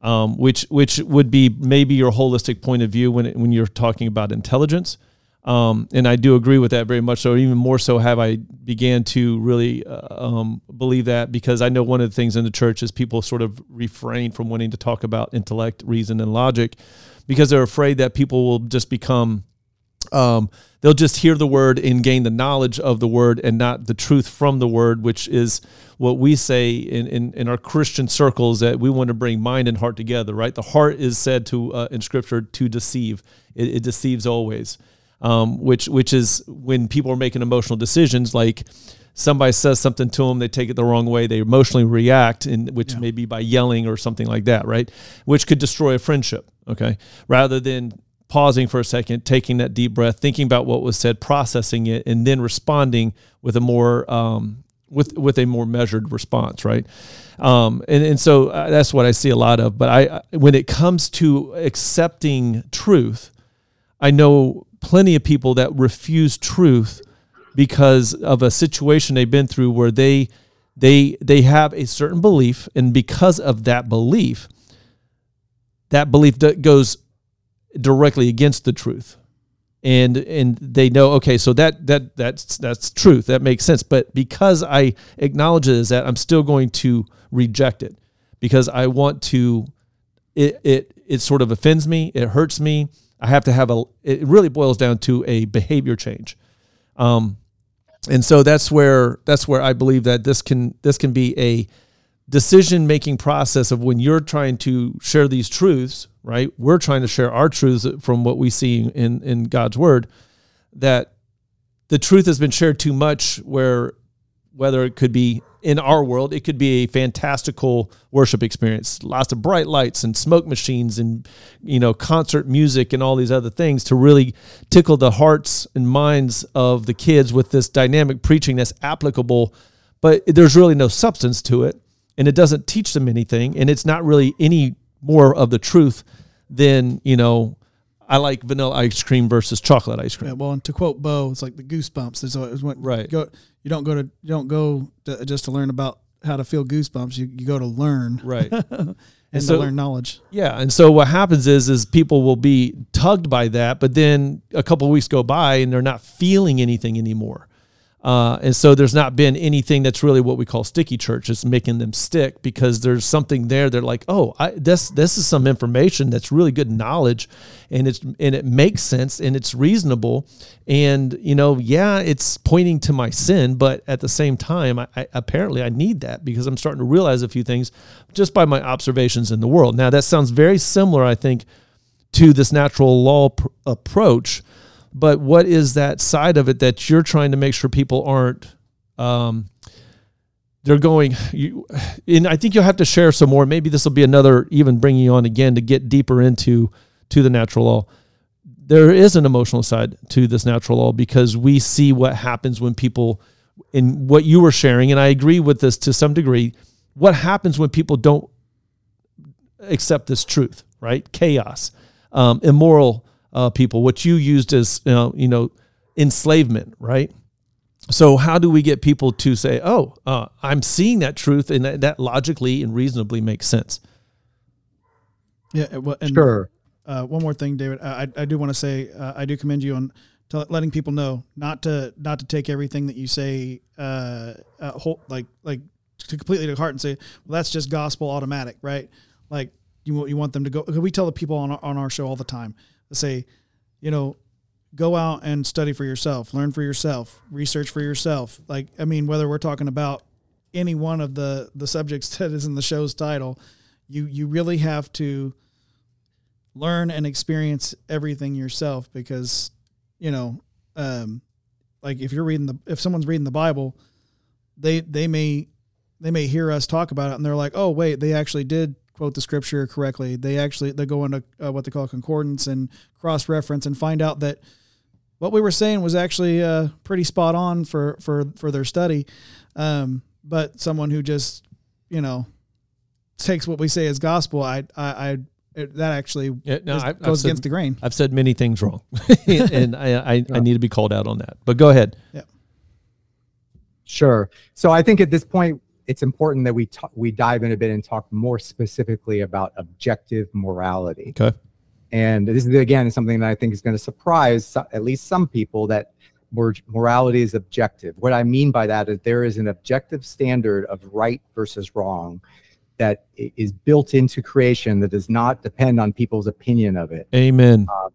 um, which which would be maybe your holistic point of view when it, when you're talking about intelligence. Um, and I do agree with that very much. So even more so, have I began to really uh, um, believe that because I know one of the things in the church is people sort of refrain from wanting to talk about intellect, reason, and logic because they're afraid that people will just become um, they'll just hear the word and gain the knowledge of the word and not the truth from the word, which is what we say in, in, in our Christian circles that we want to bring mind and heart together, right? The heart is said to uh, in scripture to deceive. It, it deceives always, um, which which is when people are making emotional decisions like somebody says something to them, they take it the wrong way, they emotionally react, and which Yeah. may be by yelling or something like that, right? Which could destroy a friendship. Okay, rather than pausing for a second, taking that deep breath, thinking about what was said, processing it, and then responding with a more um, with with a more measured response, right? Um, and and so uh, that's what I see a lot of. But I, I- when it comes to accepting truth, I know plenty of people that refuse truth because of a situation they've been through where they they they have a certain belief and because of that belief that belief goes directly against the truth. And and they know okay so that that that's that's truth. That makes sense. But because i acknowledge it as that i'm still going to reject it because i want to it it it sort of offends me. It hurts me I have to have a. It really boils down to a behavior change, um, and so that's where that's where I believe that this can this can be a decision making process of when you're trying to share these truths. Right, we're trying to share our truths from what we see in in God's word. That the truth has been shared too much, where whether it could be in our world, it could be a fantastical worship experience. Lots of bright lights and smoke machines and you know concert music and all these other things to really tickle the hearts and minds of the kids with this dynamic preaching that's applicable, but there's really no substance to it and it doesn't teach them anything and it's not really any more of the truth than, you know, I like vanilla ice cream versus chocolate ice cream. Yeah, well, and to quote Bo, it's like the goosebumps. There's always when Right. Go, you don't go to you don't go to, just to learn about how to feel goosebumps. You, you go to learn Right. [laughs] and so- to learn knowledge. Yeah, and so what happens is is people will be tugged by that, but then a couple of weeks go by and they're not feeling anything anymore. Uh, and so there's not been anything that's really what we call sticky church. It's making them stick because there's something there. They're like, oh, I, this this is some information that's really good knowledge, and it's and it makes sense and it's reasonable, and you know, yeah, it's pointing to my sin, but at the same time, I, I apparently I need that because I'm starting to realize a few things just by my observations in the world. Now that sounds very similar, I think, to this natural law pr- approach but what is that side of it that you're trying to make sure people aren't um, they're going you and i think you'll have to share some more. Maybe this will be another even bringing you on again to get deeper into to the natural law. There is an emotional side to this natural law because we see what happens when people in what you were sharing and i agree with this to some degree what happens when people don't accept this truth right? Chaos um, immoral uh, people, what you used as you know, you know, enslavement, right? So how do we get people to say, "Oh, uh, I'm seeing that truth," and that, that logically and reasonably makes sense? Yeah. and what- And, Sure. Uh, one more thing, David. I, I- I do want to say uh, I do commend you on to letting people know not to not to take everything that you say uh, uh whole, like like to completely to heart and say well that's just gospel automatic, right? Like you want you want them to go. 'cause We tell the people on our, on our show all the time to say, you know, go out and study for yourself, learn for yourself, research for yourself. Like I mean, whether we're talking about any one of the the subjects [laughs] that is in the show's title, you you really have to learn and experience everything yourself because you know um like if you're reading the if someone's reading the bible they they may they may hear us talk about it and they're like oh wait they actually did quote the scripture correctly they actually they go into uh, what they call concordance and cross reference and find out that what we were saying was actually uh, pretty spot on for for for their study um but someone who just you know takes what we say as gospel i i, I it, that actually Yeah, no, is- I, I've goes said, against the grain. I've said many things wrong, [laughs] [laughs] and I, I, I need to be called out on that. But go ahead. Yeah. Sure. So I think at this point, it's important that we we dive in a bit and talk more specifically about objective morality. Okay. And this is again something that I think is going to surprise at least some people that mor- morality is objective. What I mean by that is there is an objective standard of right versus wrong that is built into creation that does not depend on people's opinion of it Amen. Um,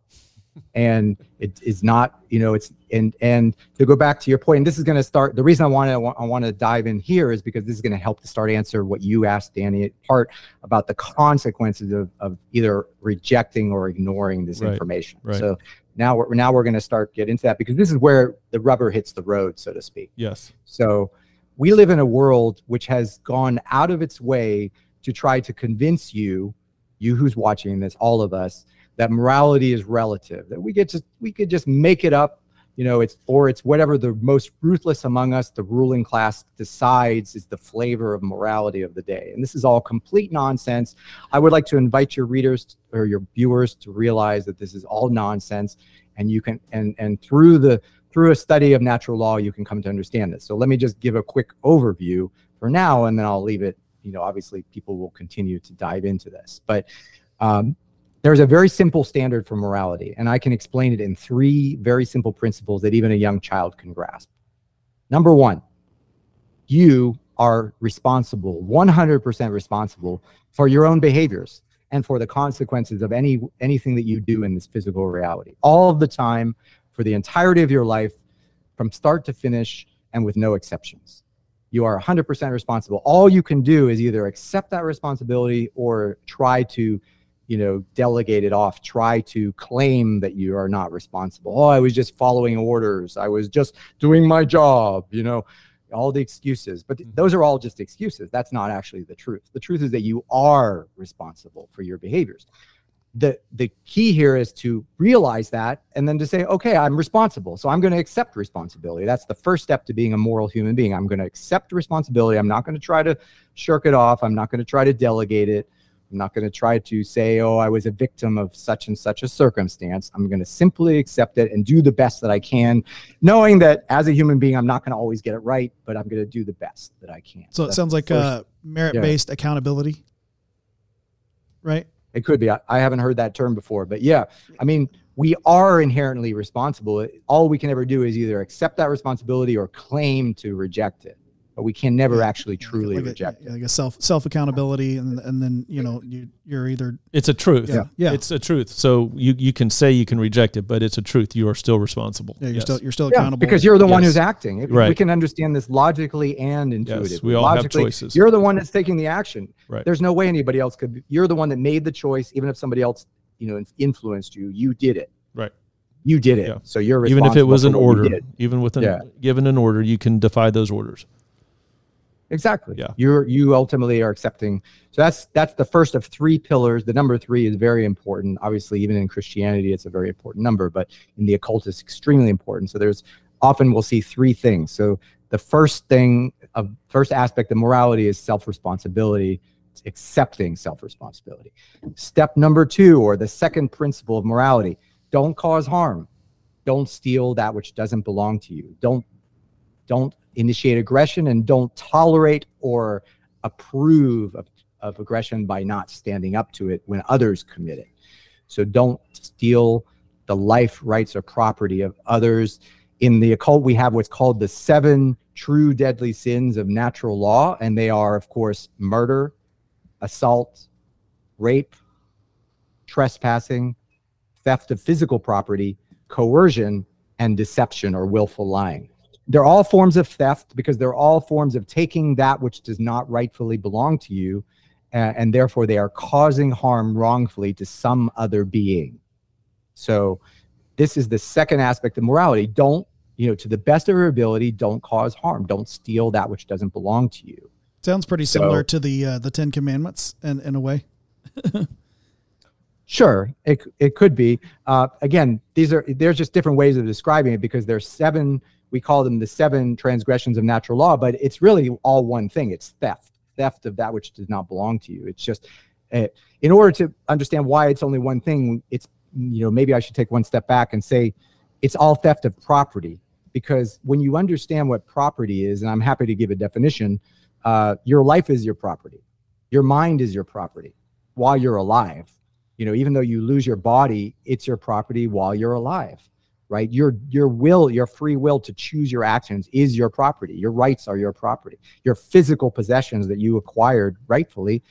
and it is not you know it's and and to go back to your point and this is going to start the reason i want to i want to dive in here is because this is going to help to start answer what you asked danny at part about the consequences of, of either rejecting or ignoring this Right, information right. so now we're now we're going to start get into that because this is where the rubber hits the road so to speak Yes. so we live in a world which has gone out of its way to try to convince you, you who's watching this, all of us, that morality is relative. That we get to we could just make it up, you know, it's or it's whatever the most ruthless among us, the ruling class decides is the flavor of morality of the day. And this is all complete nonsense. I would like to invite your readers or your viewers to realize that this is all nonsense and you can and and through the through a study of natural law, you can come to understand this. So let me just give a quick overview for now, and then I'll leave it. You know, obviously, people will continue to dive into this, but um, there's a very simple standard for morality, and I can explain it in three very simple principles that even a young child can grasp. Number one, you are responsible, 100% responsible for your own behaviors. and for the consequences of any anything that you do in this physical reality. All the time, for the entirety of your life, from start to finish, and with no exceptions. You are 100% responsible. All you can do is either accept that responsibility or try to you know, delegate it off, try to claim that you are not responsible. Oh, I was just following orders. I was just doing my job, you know, all the excuses. But Mm-hmm. those are all just excuses. That's not actually the truth. The truth is that you are responsible for your behaviors. The the key here is to realize that and then to say, okay, I'm responsible. So I'm going to accept responsibility. That's the first step to being a moral human being. I'm going to accept responsibility. I'm not going to try to shirk it off. I'm not going to try to delegate it. I'm not going to try to say, oh, I was a victim of such and such a circumstance. I'm going to simply accept it and do the best that I can, knowing that as a human being, I'm not going to always get it right, but I'm going to do the best that I can. So it sounds like uh, merit-based accountability, right? It could be. I, I haven't heard that term before, but yeah, I mean, we are inherently responsible. All we can ever do is either accept that responsibility or claim to reject it. But we can never Yeah, actually truly like reject a, it. like a self self accountability, and and then you know you you're either It's a truth. Yeah. Yeah. It's a truth. So you, you can say you can reject it, but it's a truth. You are still responsible. yeah, you're Yes. still you're still Yeah, accountable because you're the one who's acting. If- We can understand this logically and intuitively. Yes, we all have choices. You're the one that's taking the action. Right. There's no way anybody else could. be- You're the one that made the choice, even if somebody else, you know, influenced you. You did it. Right. You did it. Yeah. So you're even if it was an order, even with an Yeah. given an order, you can defy those orders. Exactly. Yeah. You're you ultimately are accepting. So that's that's the first of three pillars. The number three is very important. Obviously, even in Christianity, it's a very important number, but in the occult, it's extremely important. So there's often we'll see three things. So the first thing of first aspect of morality is self-responsibility. It's accepting self-responsibility. Step number two, or the second principle of morality, don't cause harm. Don't steal that which doesn't belong to you. Don't don't initiate aggression and don't tolerate or approve of, of aggression by not standing up to it when others commit it. So don't steal the life, rights, or property of others. In the occult, we have what's called the seven true deadly sins of natural law, and they are, of course, murder, assault, rape, trespassing, theft of physical property, coercion, and deception or willful lying they're all forms of theft because they're all forms of taking that which does not rightfully belong to you and, and therefore they are causing harm wrongfully to some other being so this is the second aspect of morality don't you know to the best of your ability don't cause harm don't steal that which doesn't belong to you sounds pretty similar So- to the uh, the Ten Commandments, in in a way. [laughs] Sure, it it could be. Uh, again, these are there's just different ways of describing it because there's seven. We call them the seven transgressions of natural law, but it's really all one thing. It's theft, theft of that which does not belong to you. It's just, uh, in order to understand why it's only one thing, it's you know maybe I should take one step back and say, it's all theft of property because when you understand what property is, and I'm happy to give a definition, uh, your life is your property, your mind is your property while you're alive you know even though you lose your body it's your property while you're alive right? Your your will your free will to choose your actions is your property. Your rights are your property. Your physical possessions that you acquired rightfully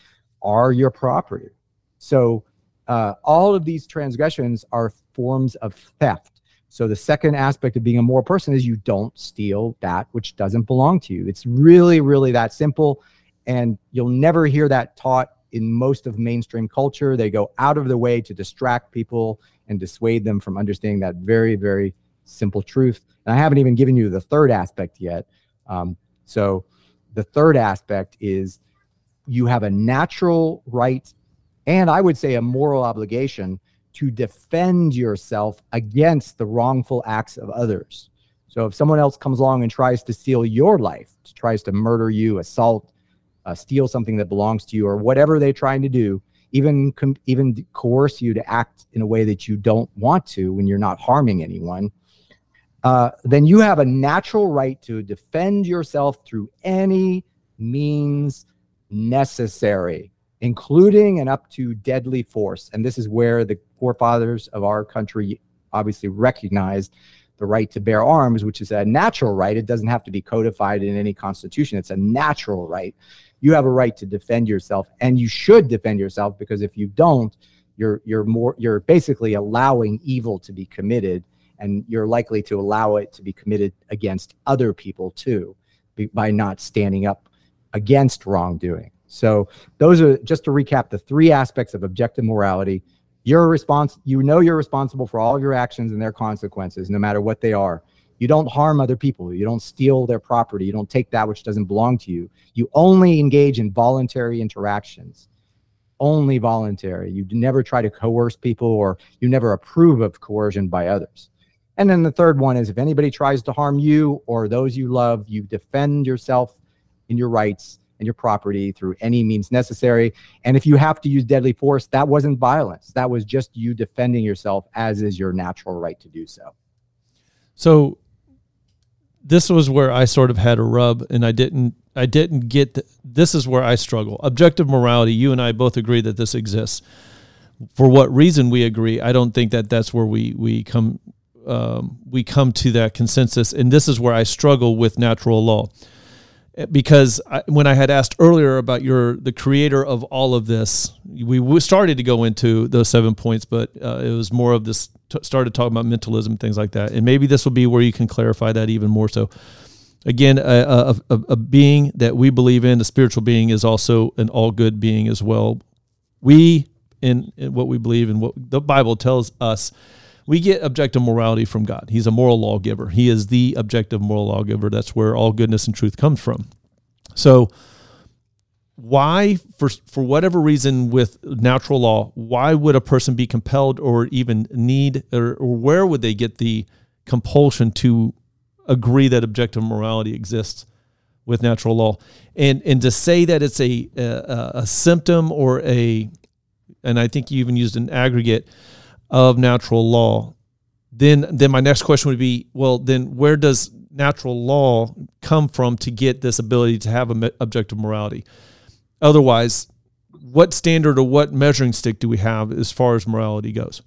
are your property. So uh, all of these transgressions are forms of theft. So the second aspect of being a moral person is you don't steal that which doesn't belong to you. It's really really that simple and you'll never hear that taught in most of mainstream culture. They go out of their way to distract people and dissuade them from understanding that very, very simple truth. And I haven't even given you the third aspect yet. Um, so, the third aspect is you have a natural right and I would say a moral obligation to defend yourself against the wrongful acts of others. So, if someone else comes along and tries to steal your life, tries to murder you, assault, uh, steal something that belongs to you or whatever they're trying to do even com- even coerce you to act in a way that you don't want to when you're not harming anyone uh, then you have a natural right to defend yourself through any means necessary including and up to deadly force and this is where the forefathers of our country obviously recognized the right to bear arms, which is a natural right. It doesn't have to be codified in any constitution. It's a natural right. You have a right to defend yourself, and you should defend yourself because if you don't, you're you're more you're basically allowing evil to be committed, and you're likely to allow it to be committed against other people too, by not standing up against wrongdoing. So those are just to recap the three aspects of objective morality you're responsible. You know you're responsible for all of your actions and their consequences, no matter what they are. You don't harm other people. You don't steal their property. You don't take that which doesn't belong to you. You only engage in voluntary interactions. Only voluntary. You never try to coerce people or you never approve of coercion by others. And then the third one is if anybody tries to harm you or those you love, you defend yourself in your rights and your property through any means necessary. And if you have to use deadly force, that wasn't violence. That was just you defending yourself, as is your natural right to do so. So this was where I sort of had a rub, and I didn't. I didn't get. The, this is where I struggle. Objective morality. You and I both agree that this exists. For what reason we agree, I don't think that that's where we we come um, we come to that consensus. And this is where I struggle with natural law because I, when I had asked earlier about your the creator of all of this, we started to go into those seven points, but uh, it was more of this t- started talking about mentalism, things like that, and maybe this will be where you can clarify that even more. So, again, a, a, a, being that we believe in, a spiritual being, is also an all good being as well. We in, in what we believe and what the Bible tells us we get objective morality from God. He's a moral lawgiver. He is the objective moral lawgiver. That's where all goodness and truth comes from. So, why, for for whatever reason, with natural law, why would a person be compelled or even need, or, or where would they get the compulsion to agree that objective morality exists with natural law? And and to say that it's a a, a symptom or a, and I think you even used an aggregate of natural law, then then my next question would be, well, then where does natural law come from to get this ability to have a objective morality? Otherwise, what standard or what measuring stick do we have as far as morality goes?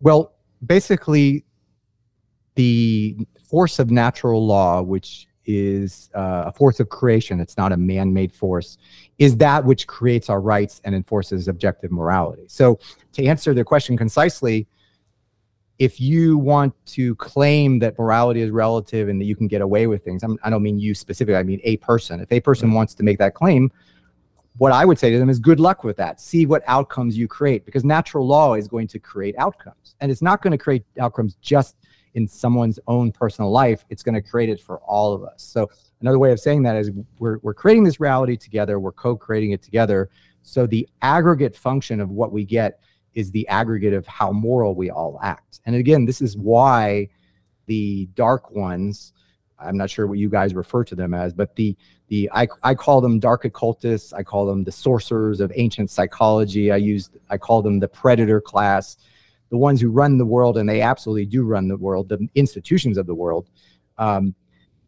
Well, basically, the force of natural law, which is uh, a force of creation, it's not a man made force, is that which creates our rights and enforces objective morality. So, to answer the question concisely, if you want to claim that morality is relative and that you can get away with things, I'm, I do not mean you specifically, I mean a person. If a person wants to make that claim, what I would say to them is good luck with that. See what outcomes you create because natural law is going to create outcomes. And it's not going to create outcomes just in someone's own personal life, it's going to create it for all of us. So another way of saying that is we're, we're creating this reality together, we're co-creating it together. So the aggregate function of what we get is the aggregate of how moral we all act. And again, this is why the dark ones, I'm not sure what you guys refer to them as, but the the I, I call them dark occultists, I call them the sorcerers of ancient psychology. I use I call them the predator class the ones who run the world, and they absolutely do run the world, the institutions of the world. Um,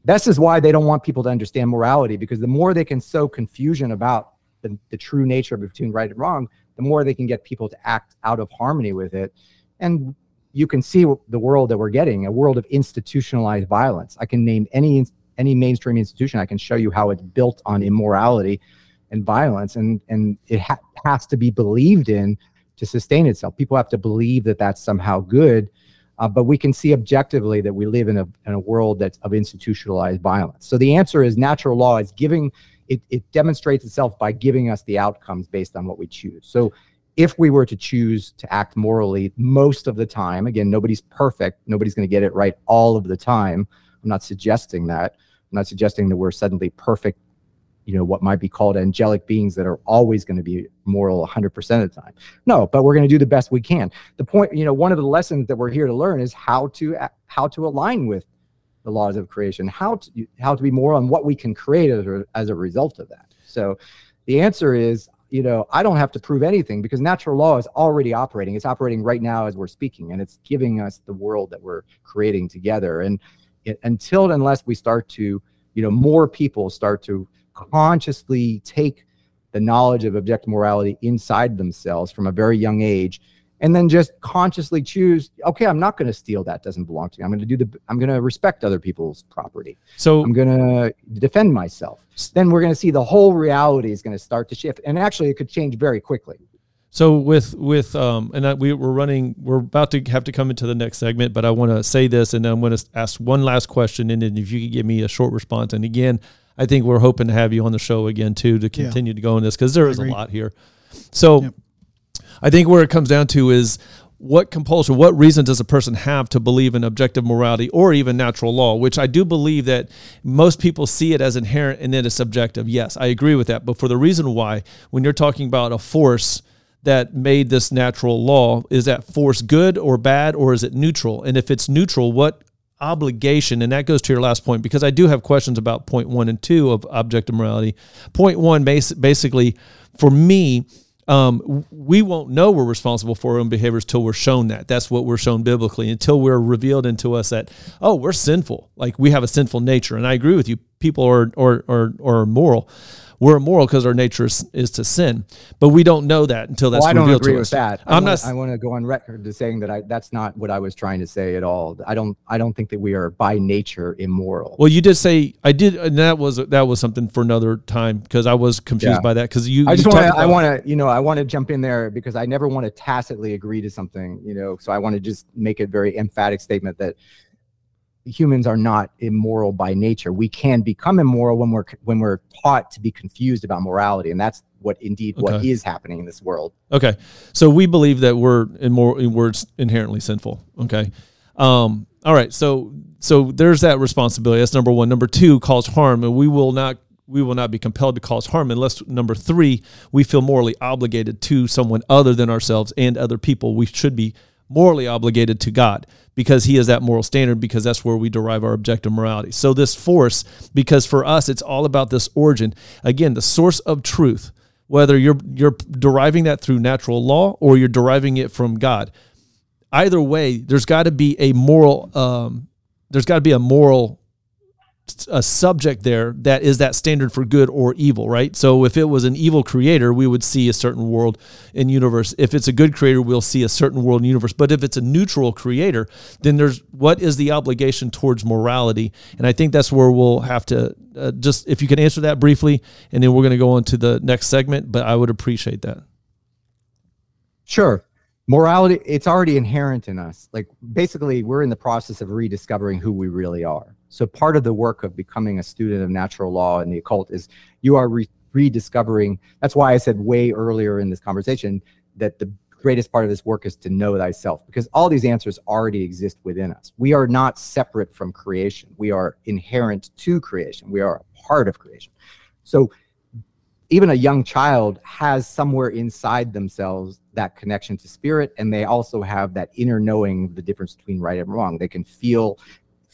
this is why they don't want people to understand morality, because the more they can sow confusion about the, the true nature between right and wrong, the more they can get people to act out of harmony with it. And you can see the world that we're getting a world of institutionalized violence. I can name any any mainstream institution. I can show you how it's built on immorality and violence, and and it ha- has to be believed in to sustain itself. People have to believe that that's somehow good. Uh, but we can see objectively that we live in a, in a world that's of institutionalized violence. So the answer is natural law is giving, it, it demonstrates itself by giving us the outcomes based on what we choose. So if we were to choose to act morally most of the time, again, nobody's perfect, nobody's going to get it right all of the time. I'm not suggesting that. I'm not suggesting that we're suddenly perfect you know what might be called angelic beings that are always going to be moral 100% of the time no but we're going to do the best we can the point you know one of the lessons that we're here to learn is how to how to align with the laws of creation how to how to be moral and what we can create as a, as a result of that. So the answer is you know i don't have to prove anything because natural law is already operating. It's operating right now as we're speaking and it's giving us the world that we're creating together. And it, until unless we start to you know more people start to consciously take the knowledge of objective morality inside themselves from a very young age and then just consciously choose okay i'm not going to steal that doesn't belong to me. I'm going to do the i'm going to respect other people's property. So i'm going to defend myself. Then we're going to see the whole reality is going to start to shift and actually it could change very quickly. So with with um and I, we we're running we're about to have to come into the next segment, but I want to say this and then I'm going to ask one last question and then if you could give me a short response. And again I think we're hoping to have you on the show again too to continue to go on this because there is a lot here. So Yep. I think where it comes down to is what compulsion, what reason does a person have to believe in objective morality or even natural law, which I do believe that most people see it as inherent and then it's subjective. Yes, I agree with that. But for the reason why, when you're talking about a force that made this natural law, is that force good or bad or is it neutral? And if it's neutral, what obligation, and that goes to your last point, because I do have questions about point one and two of objective morality. Point one, basically, for me, um, we won't know we're responsible for our own behaviors till we're shown that. That's what we're shown biblically. Until we're revealed into us that oh, we're sinful, like we have a sinful nature. And I agree with you. People are are are, are moral. We're immoral because our nature is, is to sin, but we don't know that until that's well, I don't agree with us. that. I I'm wanna, not. I want to go on record to saying that I that's not what I was trying to say at all. I don't. I don't think that we are by nature immoral. Well, you did say I did, and that was that was something for another time because I was confused Yeah. by that because you. I just want to. I want to. You know, I want to jump in there because I never want to tacitly agree to something. You know, so I want to just make a very emphatic statement that humans are not immoral by nature. We can become immoral when we're when we're taught to be confused about morality, and that's what indeed what Okay. is happening in this world. Okay, so we believe that we're in more we're inherently sinful. Okay, um, all right. So so there's that responsibility. That's number one. Number two, cause harm, and we will not we will not be compelled to cause harm unless number three we feel morally obligated to someone other than ourselves and other people. We should be morally obligated to God because He is that moral standard because that's where we derive our objective morality. So this force, because for us it's all about this origin. Again, the source of truth whether you're you're deriving that through natural law or you're deriving it from God. Either way, there's got to be a moral um, there's got to be a moral a subject there that is that standard for good or evil, right? So if it was an evil creator, we would see a certain world and universe. If it's a good creator, we'll see a certain world and universe. But if it's a neutral creator, then there's what is the obligation towards morality? And I think that's where we'll have to uh, just if you can answer that briefly, and then we're going to go on to the next segment. But I would appreciate that. Sure. Morality, it's already inherent in us. Like basically, we're in the process of rediscovering who we really are. So part of the work of becoming a student of natural law and the occult is you are re- rediscovering. That's why I said way earlier in this conversation that the greatest part of this work is to know thyself because all these answers already exist within us. We are not separate from creation. We are inherent to creation. We are a part of creation. So even a young child has somewhere inside themselves that connection to spirit and they also have that inner knowing the difference between right and wrong they can feel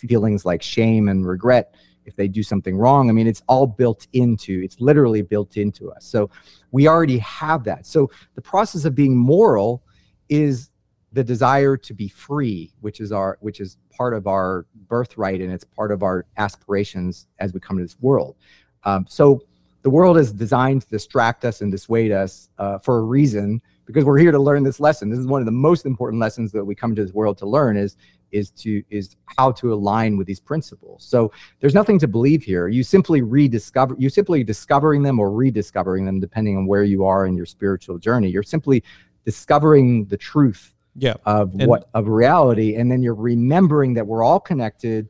feelings like shame and regret if they do something wrong. I mean it's all built into it's literally built into us. So we already have that. So the process of being moral is the desire to be free which is our which is part of our birthright and it's part of our aspirations as we come to this world. Um, so the world is designed to distract us and dissuade us uh, for a reason because we're here to learn this lesson. This is one of the most important lessons that we come to this world to learn is is to is how to align with these principles. So there's nothing to believe here. You simply rediscover you simply discovering them or rediscovering them depending on where you are in your spiritual journey. You're simply discovering the truth Yeah. of And- what of reality and then you're remembering that we're all connected.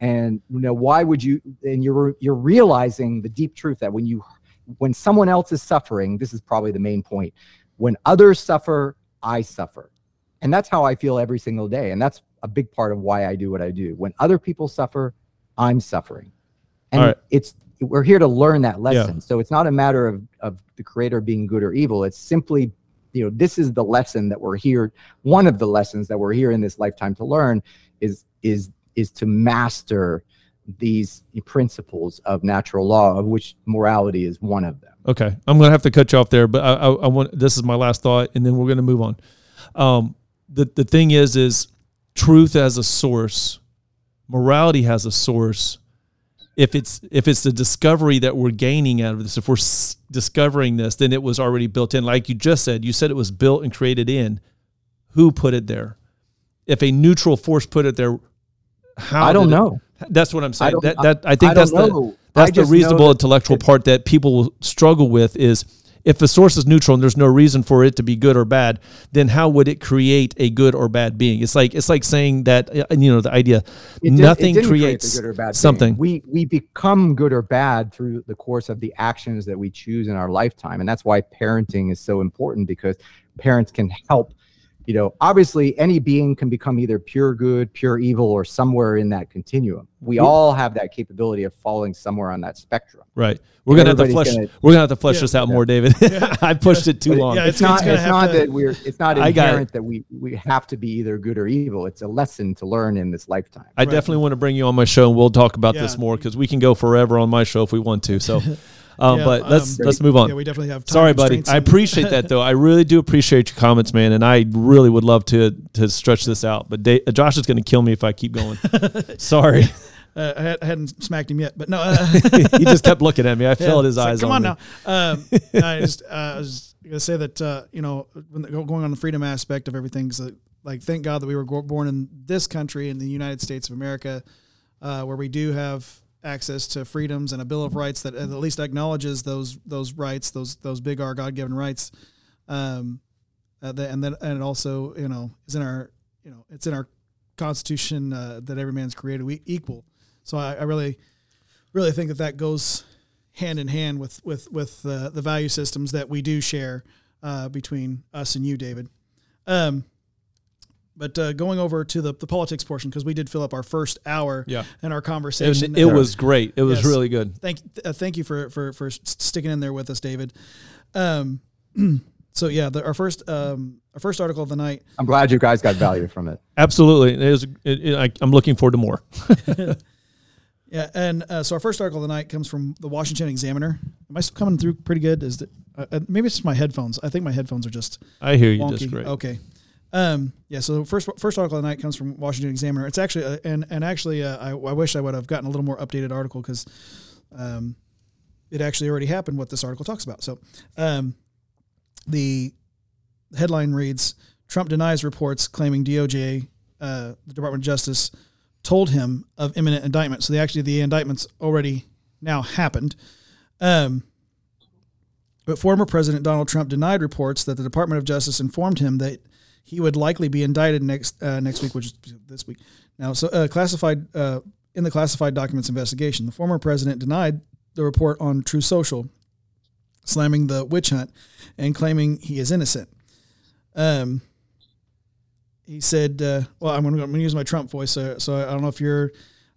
And you know why would you and you're you're realizing the deep truth that when you when someone else is suffering this is probably the main point when others suffer i suffer. And that's how i feel every single day. And that's a big part of why i do what i do. When other people suffer i'm suffering. And right. it's we're here to learn that lesson. So it's not a matter of of the creator being good or evil. It's simply you know this is the lesson that we're here one of the lessons that we're here in this lifetime to learn is is is to master these principles of natural law of which morality is one of them. Okay, I'm gonna have to cut you off there, but I, I, I want this is my last thought, and then we're gonna move on. Um, the the thing is, is truth as a source, morality has a source. If it's if it's the discovery that we're gaining out of this, if we're s- discovering this, then it was already built in. Like you just said, you said it was built and created in who put it there. If a neutral force put it there, how I don't did it- know. that's what I'm saying. don't- that that I think I that's the that's I the reasonable that intellectual it- part that people will struggle with is if the source is neutral and there's no reason for it to be good or bad, then how would it create a good or bad being? It's like it's like saying that uh, you know the idea did- nothing create creates good or bad being. something. We we become good or bad through the course of the actions that we choose in our lifetime, and that's why parenting is so important because parents can help. You know, obviously, any being can become either pure good, pure evil, or somewhere in that continuum. We all have that capability of falling somewhere on that spectrum. Right. We're gonna have to Everybody's flesh. gonna- we're gonna have to flesh Yeah. this out more, David. [laughs] I pushed it too But long. Yeah, it's, it's- not. it's It's, not to- that we're. It's not [laughs] I got it. inherent that we we have to be either good or evil. It's a lesson to learn in this lifetime. I Right. definitely want to bring you on my show, and we'll talk about this more because we can go forever on my show if we want to. So, [laughs] um, Yeah, but let's um, let's move on. Yeah, we definitely have. Sorry, buddy. I appreciate that though. I really do appreciate your comments, man, and I really would love to to stretch this out. But Da- Josh is going to kill me if I keep going. [laughs] Sorry, Uh, I, had, I hadn't smacked him yet, but no. Uh, [laughs] he just kept looking at me. I [laughs] felt his It's like, eyes Come on, on, now. Um, I just uh, I was gonna say that uh, you know when the, going on the freedom aspect of everything. So like, thank God that we were born in this country in the United States of America, uh, where we do have access to freedoms and a Bill of Rights that at least acknowledges those those rights, those those big our God given rights. Um, uh, the, and then and also you know is in our you know it's in our Constitution uh, that every man's created we- equal. So I, I really really think that that goes hand in hand with with with uh, the value systems that we do share uh, between us and you, David. Um, but uh, going over to the, the politics portion because we did fill up our first hour Yeah. in our conversation. it was great. It was Yes. really good. thank uh, thank you for for for sticking in there with us, David. Um, [clears throat] so yeah, the, our first um, our first article of the night. I'm glad you guys got value from it. Absolutely, it was. It, it, I, I'm looking forward to more. [laughs] [laughs] Yeah, and uh, so our first article of the night comes from the Washington Examiner. Am I still coming through pretty good? Is that uh, uh, maybe it's just my headphones? I think my headphones are just I hear you wonky. just great. Okay. Um, yeah. So first first article of the night comes from Washington Examiner. It's actually uh, and and actually uh, I, I wish I would have gotten a little more updated article because um, it actually already happened what this article talks about. So um, the headline reads: Trump denies reports claiming DOJ, uh, the Department of Justice, told him of imminent indictment. So the actually the indictment's already now happened. Um, but former President Donald Trump denied reports that the Department of Justice informed him that he would likely be indicted next uh, next week, which is this week. Now, so uh, classified uh, in the classified documents investigation, the former president denied the report on Truth Social, slamming the witch hunt and claiming he is innocent. Um, he said, uh, "Well, I'm going to use my Trump voice, so, so I don't know if you're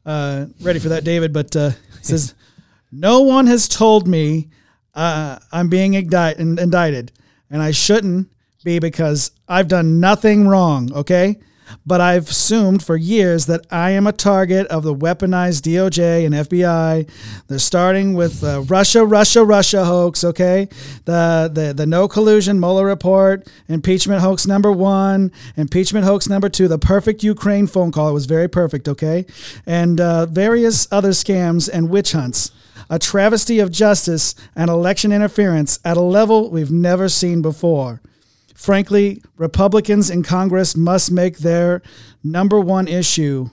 uh, ready for that, David." But uh, he says, [laughs] "No one has told me uh, I'm being indict- indicted, and I shouldn't be because I've done nothing wrong. Okay." But I've assumed for years that I am a target of the weaponized DOJ and FBI. They're starting with the Russia, Russia, Russia hoax. Okay, the the the no collusion Mueller report, impeachment hoax number one, impeachment hoax number two, the perfect Ukraine phone call. It was very perfect. Okay, and uh, various other scams and witch hunts. A travesty of justice and election interference at a level we've never seen before. Frankly, Republicans in Congress must make their number one issue.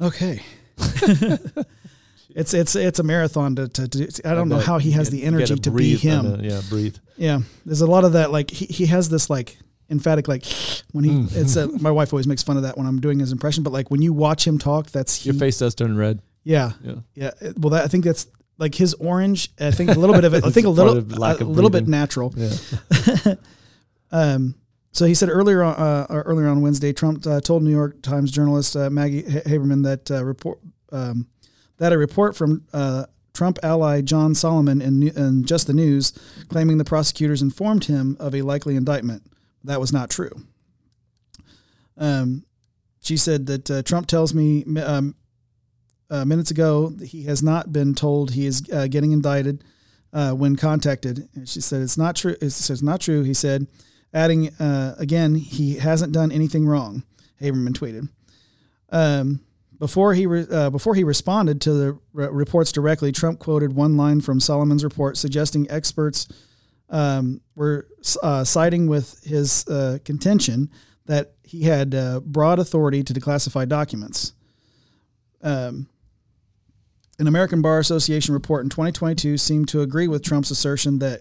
Okay. it's it's it's a marathon to, to, to I don't know how he has the energy to be him. uh, yeah, breathe. Yeah, there's a lot of that. Like he, he has this like emphatic like when he Mm. it's uh, my wife always makes fun of that when I'm doing his impression. But like when you watch him talk, that's he, Your face does turn red. Yeah, Yeah. yeah. Well, that, I think that's like his orange. I think a little bit of it. I think a [laughs] little a of little bit natural. Yeah. [laughs] Um, so he said earlier on, uh, earlier on Wednesday, Trump uh, told New York Times journalist uh, Maggie Haberman that uh, report um, that a report from uh, Trump ally John Solomon in, in Just the News claiming the prosecutors informed him of a likely indictment. That was not true. Um, she said that uh, Trump tells me um, uh, minutes ago he has not been told he is uh, getting indicted uh, when contacted. And she said it's not true. It's, it's not true. He said, adding uh, again, he hasn't done anything wrong. Haberman tweeted. Um, before he re- uh, before he responded to the re- reports directly, Trump quoted one line from Solomon's report suggesting experts um, were uh, siding with his contention that he had broad authority to declassify documents. Um, an American Bar Association report in 2022 seemed to agree with Trump's assertion that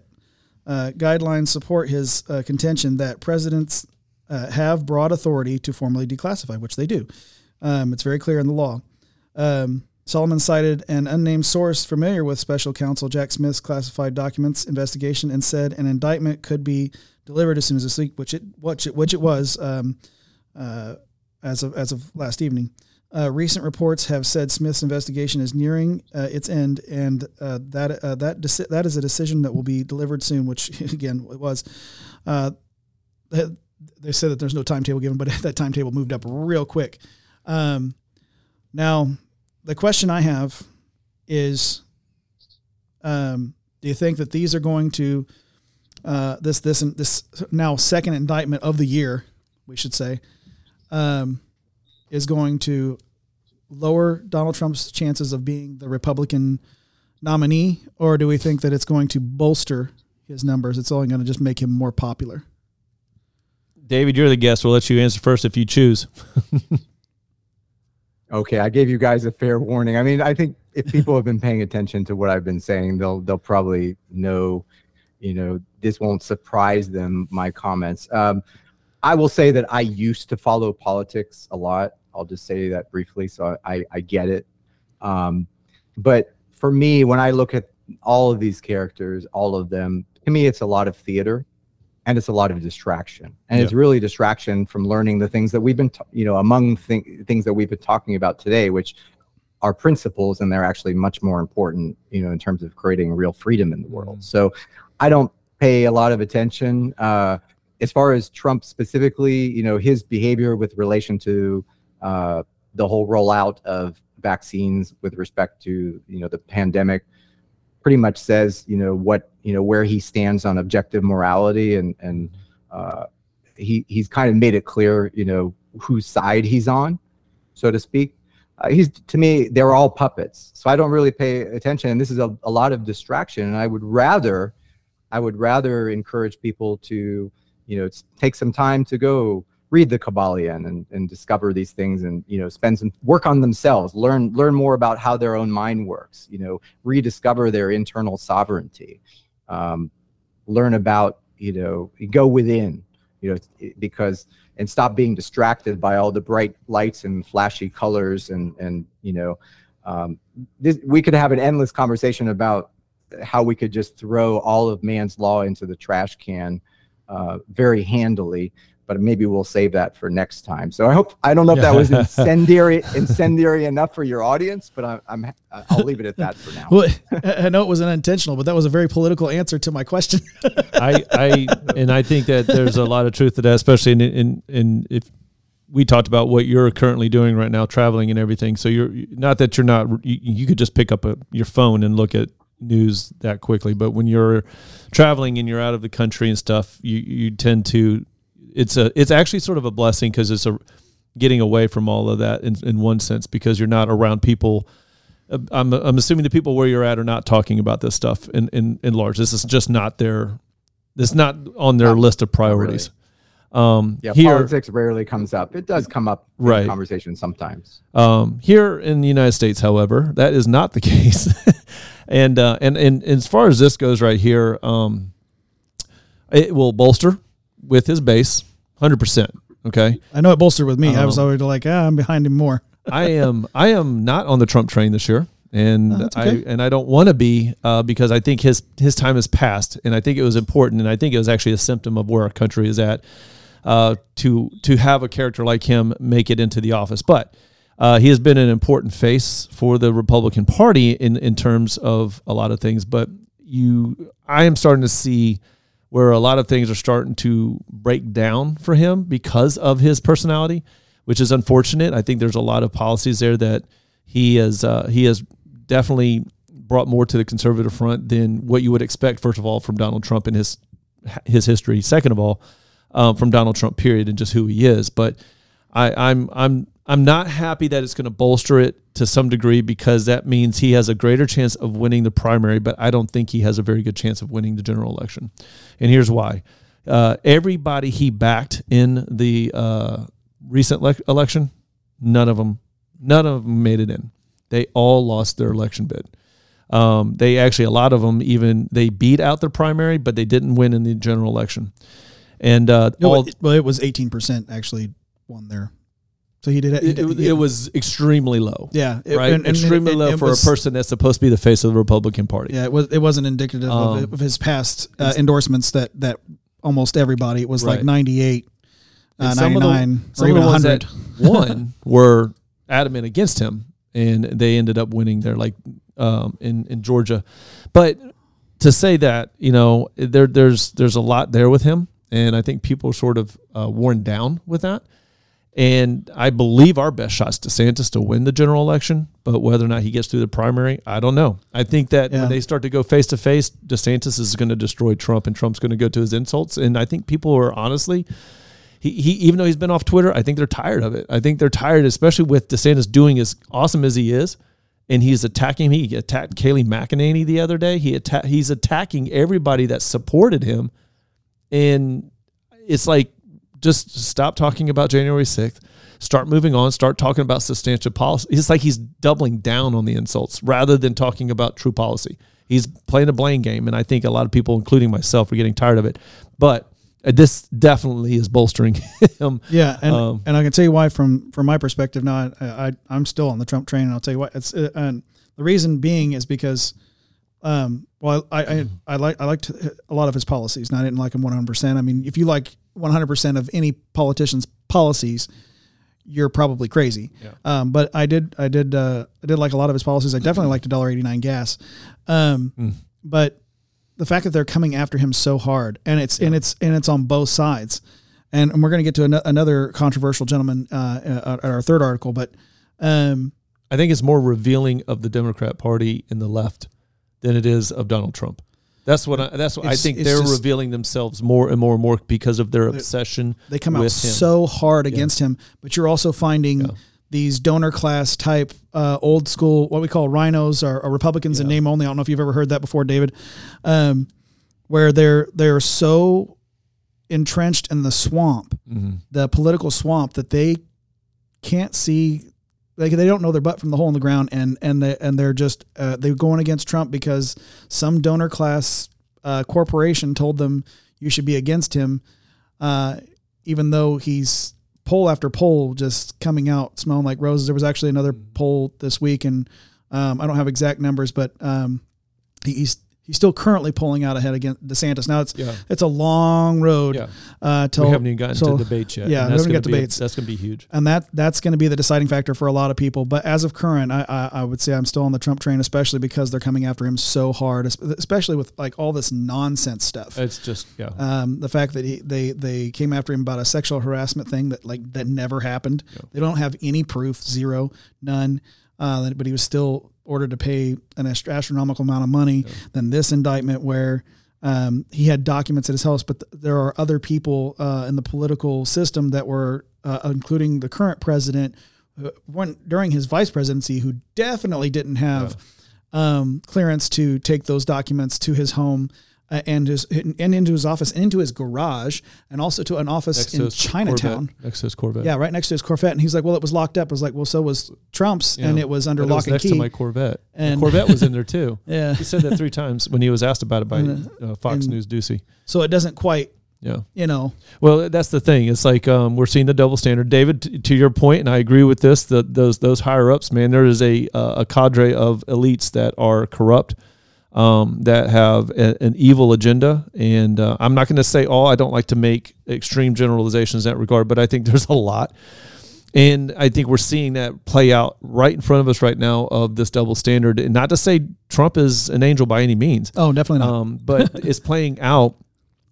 uh, guidelines support his uh, contention that presidents uh, have broad authority to formally declassify, which they do. Um, it's very clear in the law. Um, Solomon cited an unnamed source familiar with special counsel Jack Smith's classified documents investigation and said an indictment could be delivered as soon as this week, which it which it, which it was um, uh, as of as of last evening. Uh, recent reports have said Smith's investigation is nearing uh, its end, and uh, that uh, that deci- that is a decision that will be delivered soon. Which [laughs] again, it was. Uh, they said that there's no timetable given, but [laughs] that timetable moved up real quick. Um, now, the question I have is, um, do you think that these are going to uh, this this this now second indictment of the year, we should say, um, is going to lower Donald Trump's chances of being the Republican nominee, or do we think that it's going to bolster his numbers? It's only going to just make him more popular. David, you're the guest. We'll let you answer first if you choose. [laughs] okay, I gave you guys a fair warning. I mean, I think if people have been paying attention to what I've been saying, they'll they'll probably know, you know, this won't surprise them. My comments. Um, I will say that I used to follow politics a lot. I'll just say that briefly, so I I get it. Um, but for me, when I look at all of these characters, all of them, to me, it's a lot of theater and it's a lot of distraction and yeah. it's really distraction from learning the things that we've been t- you know among th- things that we've been talking about today which are principles and they're actually much more important you know in terms of creating real freedom in the world mm-hmm. so i don't pay a lot of attention uh, as far as trump specifically you know his behavior with relation to uh, the whole rollout of vaccines with respect to you know the pandemic pretty much says you know what you know where he stands on objective morality and and uh, he he's kind of made it clear you know whose side he's on so to speak. Uh, he's to me they're all puppets so i don't really pay attention and this is a, a lot of distraction and i would rather i would rather encourage people to you know take some time to go read the Kybalion and, and discover these things and you know spend some work on themselves learn learn more about how their own mind works you know rediscover their internal sovereignty um, learn about you know go within you know because and stop being distracted by all the bright lights and flashy colors and and you know um, this, we could have an endless conversation about how we could just throw all of man's law into the trash can uh, very handily but maybe we'll save that for next time. So I hope I don't know if that was [laughs] incendiary incendiary enough for your audience, but I, I'm I'll leave it at that for now. Well, I know it was unintentional, but that was a very political answer to my question. [laughs] I I and I think that there's a lot of truth to that, especially in in, in if we talked about what you're currently doing right now, traveling and everything. So you're not that you're not you, you could just pick up a, your phone and look at news that quickly, but when you're traveling and you're out of the country and stuff, you you tend to it's a it's actually sort of a blessing because it's a getting away from all of that in, in one sense because you're not around people. Uh, I'm, I'm assuming the people where you're at are not talking about this stuff in, in, in large. This is just not their, this not on their list of priorities. Really. Um, yeah, here, politics rarely comes up. It does come up in right. conversation sometimes. Um, here in the United States, however, that is not the [laughs] case. and, uh, and, and, and as far as this goes right here, um, it will bolster with his base, hundred percent. Okay, I know it bolstered with me. Um, I was um, already like, ah, I'm behind him more. [laughs] I am. I am not on the Trump train this year, and okay. I and I don't want to be uh, because I think his his time has passed, and I think it was important, and I think it was actually a symptom of where our country is at uh, to to have a character like him make it into the office, but. Uh, he has been an important face for the Republican Party in, in terms of a lot of things, but you, I am starting to see where a lot of things are starting to break down for him because of his personality, which is unfortunate. I think there's a lot of policies there that he has uh, he has definitely brought more to the conservative front than what you would expect. First of all, from Donald Trump and his his history. Second of all, um, from Donald Trump, period, and just who he is. But I, I'm I'm I'm not happy that it's going to bolster it to some degree because that means he has a greater chance of winning the primary, but I don't think he has a very good chance of winning the general election. And here's why. Uh, everybody he backed in the uh, recent le- election, none of them, none of them made it in. They all lost their election bid. Um, they actually, a lot of them even they beat out their primary, but they didn't win in the general election. And uh, No, all, it- well, it was 18% actually won there. So he did it, it, it was extremely low. yeah, it- right? and- and extremely it- low it for was- a person that's supposed to be the face of the Republican Party. Yeah, it was. It wasn't indicative Um, of, of his past uh, endorsements that that almost everybody it was like Right. 98, uh, And some of the- 99, or even the 100. that [laughs] won [laughs] were adamant against him, and they ended up winning there, like um, in in Georgia. But to say that, you know, there there's there's a lot there with him, and I think people are sort of uh, worn down with that. And I believe our best shot is DeSantis to win the general election, but whether or not he gets through the primary, I don't know. I think that Yeah. when they start to go face to face, DeSantis is going to destroy Trump, and Trump's going to go to his insults. And I think people are honestly, he, he even though he's been off Twitter, I think they're tired of it. I think they're tired, especially with DeSantis doing as awesome as he is, and he's attacking. He attacked Kayleigh McEnany the other day. He atta- he's attacking everybody that supported him, and it's like just stop talking about January sixth. Start moving on. Start talking about substantial policy. It's like he's doubling down on the insults rather than talking about true policy. He's playing a blame game, and I think a lot of people, including myself, are getting tired of it. But uh, this definitely is bolstering [laughs] him. Yeah, and Um, and I can tell you why from from my perspective. Now, I, I I'm still on the Trump train, and I'll tell you why. It's uh, and the reason being is because, um, well, I I, I like I liked a lot of his policies, and I didn't like him 100. percent I mean, if you like 100 percent of any politician's policies, you're probably crazy. Yeah. Um, but I did I did uh, I did like a lot of his policies. I definitely liked a dollar eighty nine gas, um, Mm. but the fact that they're coming after him so hard, and it's and it's and it's on both sides, and, and we're going to get to ano- another controversial gentleman uh, at our third article, but um, I think it's more revealing of the Democrat Party and the left than it is of Donald Trump. That's what I, that's what I think they're just- revealing themselves more and more and more because of their obsession. they come out so hard against him. But you're also finding Yeah. these donor class type uh, old school what we call RINOs or, or Republicans in name only. I don't know if you've ever heard that before, David, um, where they're they're so entrenched in the swamp Mhm. the political swamp that they can't see like they don't know their butt from the hole in the ground and and they and they're just uh, they're going against Trump because some donor class uh, corporation told them you should be against him uh, even though he's poll after poll just coming out smelling like roses. There was actually another poll this week and um, I don't have exact numbers but um, he- he's he's still currently pulling out ahead against DeSantis now it's Yeah, it's a long road yeah. uh, till we haven't even gotten to debates yet. yeah, and we that's haven't gonna got be debates. that's going to be huge. and that that's going to be the deciding factor for a lot of people. But as of current, I, I I would say I'm still on the Trump train, especially because they're coming after him so hard, especially with like all this nonsense stuff. It's just yeah. Um, the fact that he they they came after him about a sexual harassment thing that like that never happened. Yeah. They don't have any proof, zero, none. Uh, but he was still ordered to pay an ast- astronomical amount of money. Then this indictment where um, he had documents at his house, but th- there are other people uh, in the political system that were, uh, including the current president, uh, one during his vice presidency, who definitely didn't have um, clearance to take those documents to his home uh, and his and into his office, and into his garage, and also to an office Next in Chinatown. Corvette. Next to his Corvette. Yeah, right next to his Corvette, and he's like, "Well, it was locked up." I was like, "Well, so was Trump's, Yeah. and it was under it lock was and next key." to my Corvette. And- the Corvette was in there [laughs] too. yeah, He said that three times when he was asked about it by uh, Fox and- News Doocy. so it doesn't quite, Yeah. you know, Well, that's the thing. It's like um, we're seeing the double standard. David, t- to your point, and I agree with this. The, those those higher ups, man, there is a uh, a cadre of elites that are corrupt, um, that have a, an evil agenda. And uh, I'm not going to say all. I don't like to make extreme generalizations in that regard, but I think [laughs] there's a lot. And I think we're seeing that play out right in front of us right now of this double standard. And not to say Trump is an angel by any means, oh, definitely not. um, but [laughs] it's playing out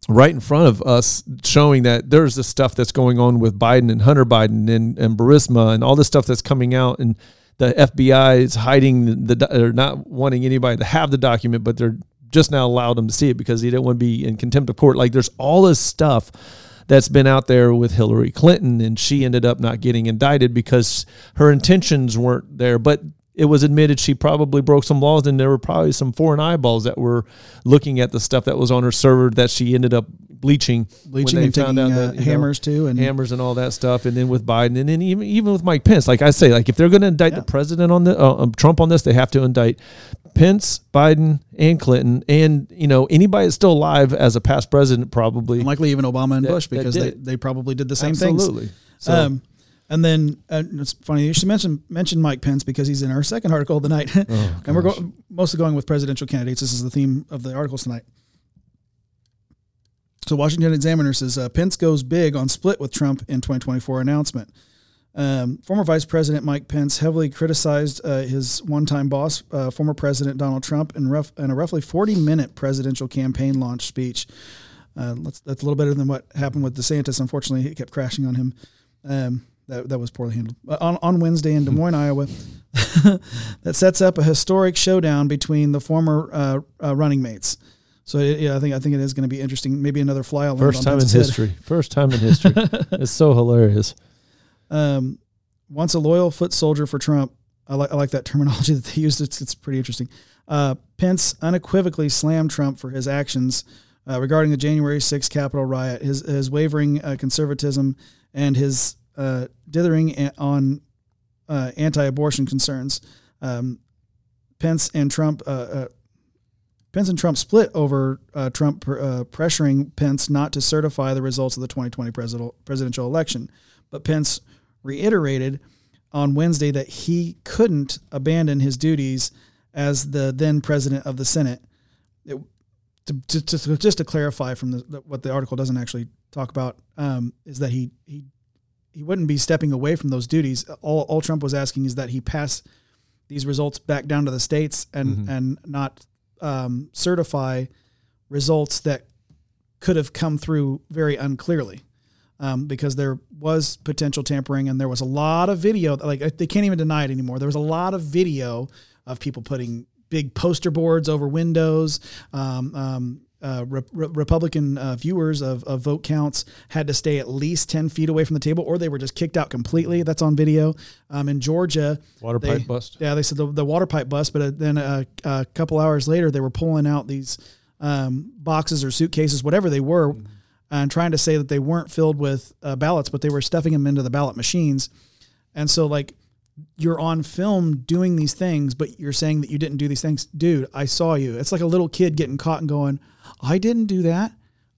right in front of us, showing that there's this stuff that's going on with Biden and Hunter Biden and, and Burisma and all this stuff that's coming out. And the FBI is hiding the, they're not wanting anybody to have the document, but they're just now allowed them to see it because they don't want to be in contempt of court. Like there's all this stuff that's been out there with Hillary Clinton, and she ended up not getting indicted because her intentions weren't there. But it was admitted she probably broke some laws, and there were probably some foreign eyeballs that were looking at the stuff that was on her server that she ended up bleaching, Bleaching and taking out uh, you know, hammers too, and hammers and all that stuff, and then with Biden, and then even even with Mike Pence, like I say, like if they're going to indict Yeah. the president on the uh, um, Trump on this, they have to indict Pence, Biden, and Clinton, and you know anybody that's still alive as a past president, probably. and likely even Obama and That- Bush because they, they probably did the same things. Absolutely. So, Um, and then uh, it's funny you should mention mention Mike Pence because he's in our second article of the night, [laughs] Oh, and we're go- mostly going with presidential candidates. This is the theme of the articles tonight. So Washington Examiner says uh, Pence goes big on split with Trump in 2024 announcement. Um, former Vice President Mike Pence heavily criticized uh, his one-time boss, uh, former President Donald Trump, in, rough, in a roughly 40-minute presidential campaign launch speech. Uh, let's, that's a little better than what happened with DeSantis. Unfortunately, it kept crashing on him. Um, that, that was poorly handled. On, on Wednesday in Des Moines, [laughs] Iowa, [laughs] that sets up a historic showdown between the former uh, uh, running mates. So it, yeah, I think I think it is going to be interesting. Maybe another fly on first time in head. history. First time in history. [laughs] it's so hilarious. Um, once a loyal foot soldier for Trump, I like I like that terminology that they used. It's it's pretty interesting. Uh, Pence unequivocally slammed Trump for his actions uh, regarding the January 6th Capitol riot, his his wavering uh, conservatism, and his uh, dithering on uh, anti-abortion concerns. Um, Pence and Trump. Uh, uh, Pence and Trump split over uh, Trump pressuring Pence not to certify the results of the 2020 presidential presidential election, but Pence reiterated on Wednesday that he couldn't abandon his duties as the then president of the Senate. It, to, to, to, just to clarify from the, what the article doesn't actually talk about um, is that he he he wouldn't be stepping away from those duties. All, all Trump was asking is that he pass these results back down to the states and and not um, certify results that could have come through very unclearly um, because there was potential tampering and there was a lot of video like they can't even deny it anymore there was a lot of video of people putting big poster boards over windows um, um, uh, Re- Re- Republican uh, viewers of, of vote counts had to stay at least 10 feet away from the table or they were just kicked out completely. That's on video. Um, in Georgia, Water they- pipe bust. yeah, they said the, the water pipe bust, but uh, then a, a couple hours later, they were pulling out these um, boxes or suitcases, whatever they were, and trying to say that they weren't filled with uh, ballots, but they were stuffing them into the ballot machines. And so, like, you're on film doing these things, but you're saying that you didn't do these things. Dude, I saw you. It's like a little kid getting caught and going, I didn't do that.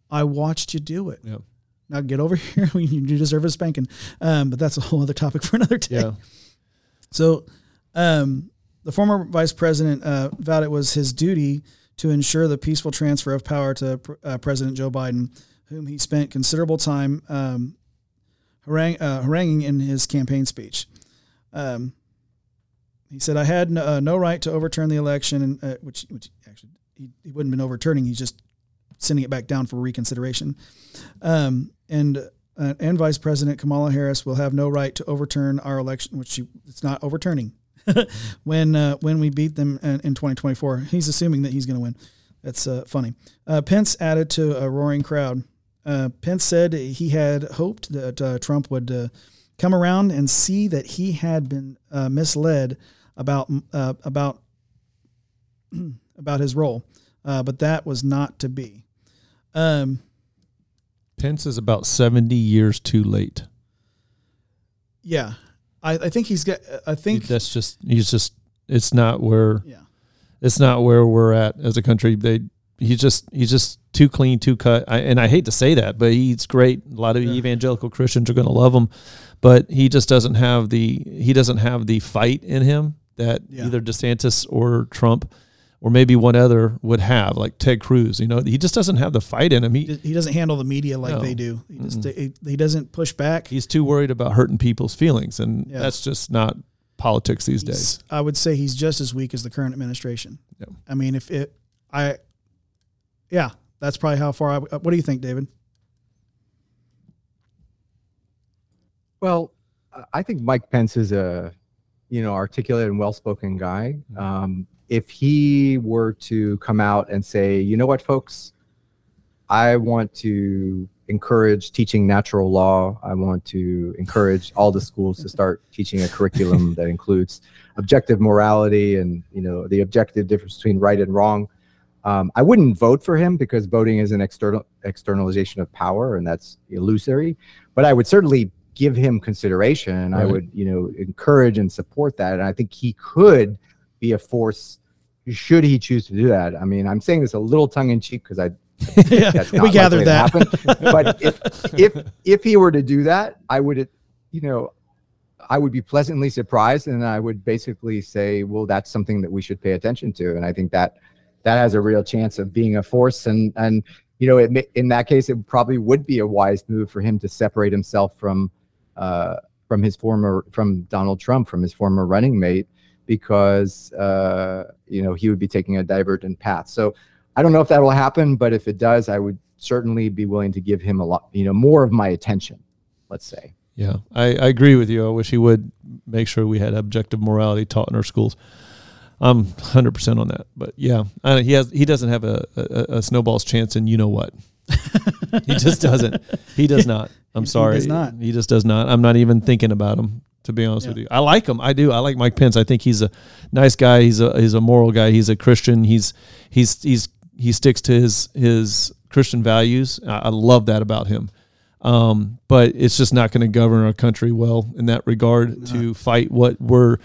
I watched you do it. Yeah. Now get over [laughs] here. [laughs] you deserve a spanking. Um, but that's a whole other topic for [laughs] another day. Yeah. So, um, the former vice president uh, vowed it was his duty to ensure the peaceful transfer of power to uh, President Joe Biden, whom he spent considerable time um, uh, haranguing in his campaign speech. Um, he said, "I had no, uh, no right to overturn the election," and uh, which, which actually he, he wouldn't have been overturning. He's just sending it back down for reconsideration. Um, and uh, and Vice President Kamala Harris will have no right to overturn our election, which she, it's not overturning. [laughs] when uh, when we beat them in, in 2024, he's assuming that he's going to win. That's uh, funny. Uh, Pence added to a roaring crowd. Pence said he had hoped that Trump would come around and see that he had been uh, misled about uh, about [clears throat] about his role, uh, but that was not to be. Um, Pence is about 70 years too late. yeah, I, I think he's got. I think That's just, he's just, it's not where, yeah. it's not where we're at as a country. They, he's just, he's just too clean, too cut. I, and I hate to say that, but he's great. A lot of Yeah. evangelical Christians are going to love him, but he just doesn't have the, he doesn't have the fight in him that Yeah. either DeSantis or Trump or maybe one other would have, like Ted Cruz. You know, he just doesn't have the fight in him. He, he doesn't handle the media like No. they do. He just he, he doesn't push back. he's too worried about hurting people's feelings, and Yeah. that's just not politics these days. I would say he's just as weak as the current administration. Yeah. I mean, if it, I, yeah, that's probably how far I. What do you think, David? Well, uh, I think Mike Pence is a, you know, articulate and well-spoken guy. Um, if he were to come out and say, you know what, folks, I want to encourage teaching natural law. I want to encourage all the schools to start teaching a curriculum [laughs] that includes objective morality and you know the objective difference between right and wrong. Um, I wouldn't vote for him because voting is an external externalization of power, and that's illusory. But I would certainly give him consideration, and I would you know encourage and support that. And I think he could be a force should he choose to do that. I mean, I'm saying this a little tongue in cheek because I [laughs] yeah, we gathered that. but [laughs] if if if he were to do that, I would, you know, I would be pleasantly surprised, and I would basically say, well, that's something that we should pay attention to, and I think that that has a real chance of being a force, and and you know, it, in that case, it probably would be a wise move for him to separate himself from uh, from his former from Donald Trump, from his former running mate, because uh, you know he would be taking a divergent path. So I don't know if that will happen, but if it does, I would certainly be willing to give him a lot, you know, more of my attention. Let's say. Yeah, I, I agree with you. I wish he would make sure we had objective morality taught in our schools. I'm 100 percent on that. But yeah, I, he has he doesn't have a, a, a snowball's chance, and you know what? [laughs] he just doesn't. He does not. I'm He sorry. does not. He just does not. I'm not even thinking about him. To be honest Yeah. with you, I like him. I do. I like Mike Pence. I think he's a nice guy. He's a he's a moral guy. He's a Christian. He's he's he's he sticks to his his Christian values. I, I love that about him. Um, but it's just not going to govern our country well in that regard to fight what we're,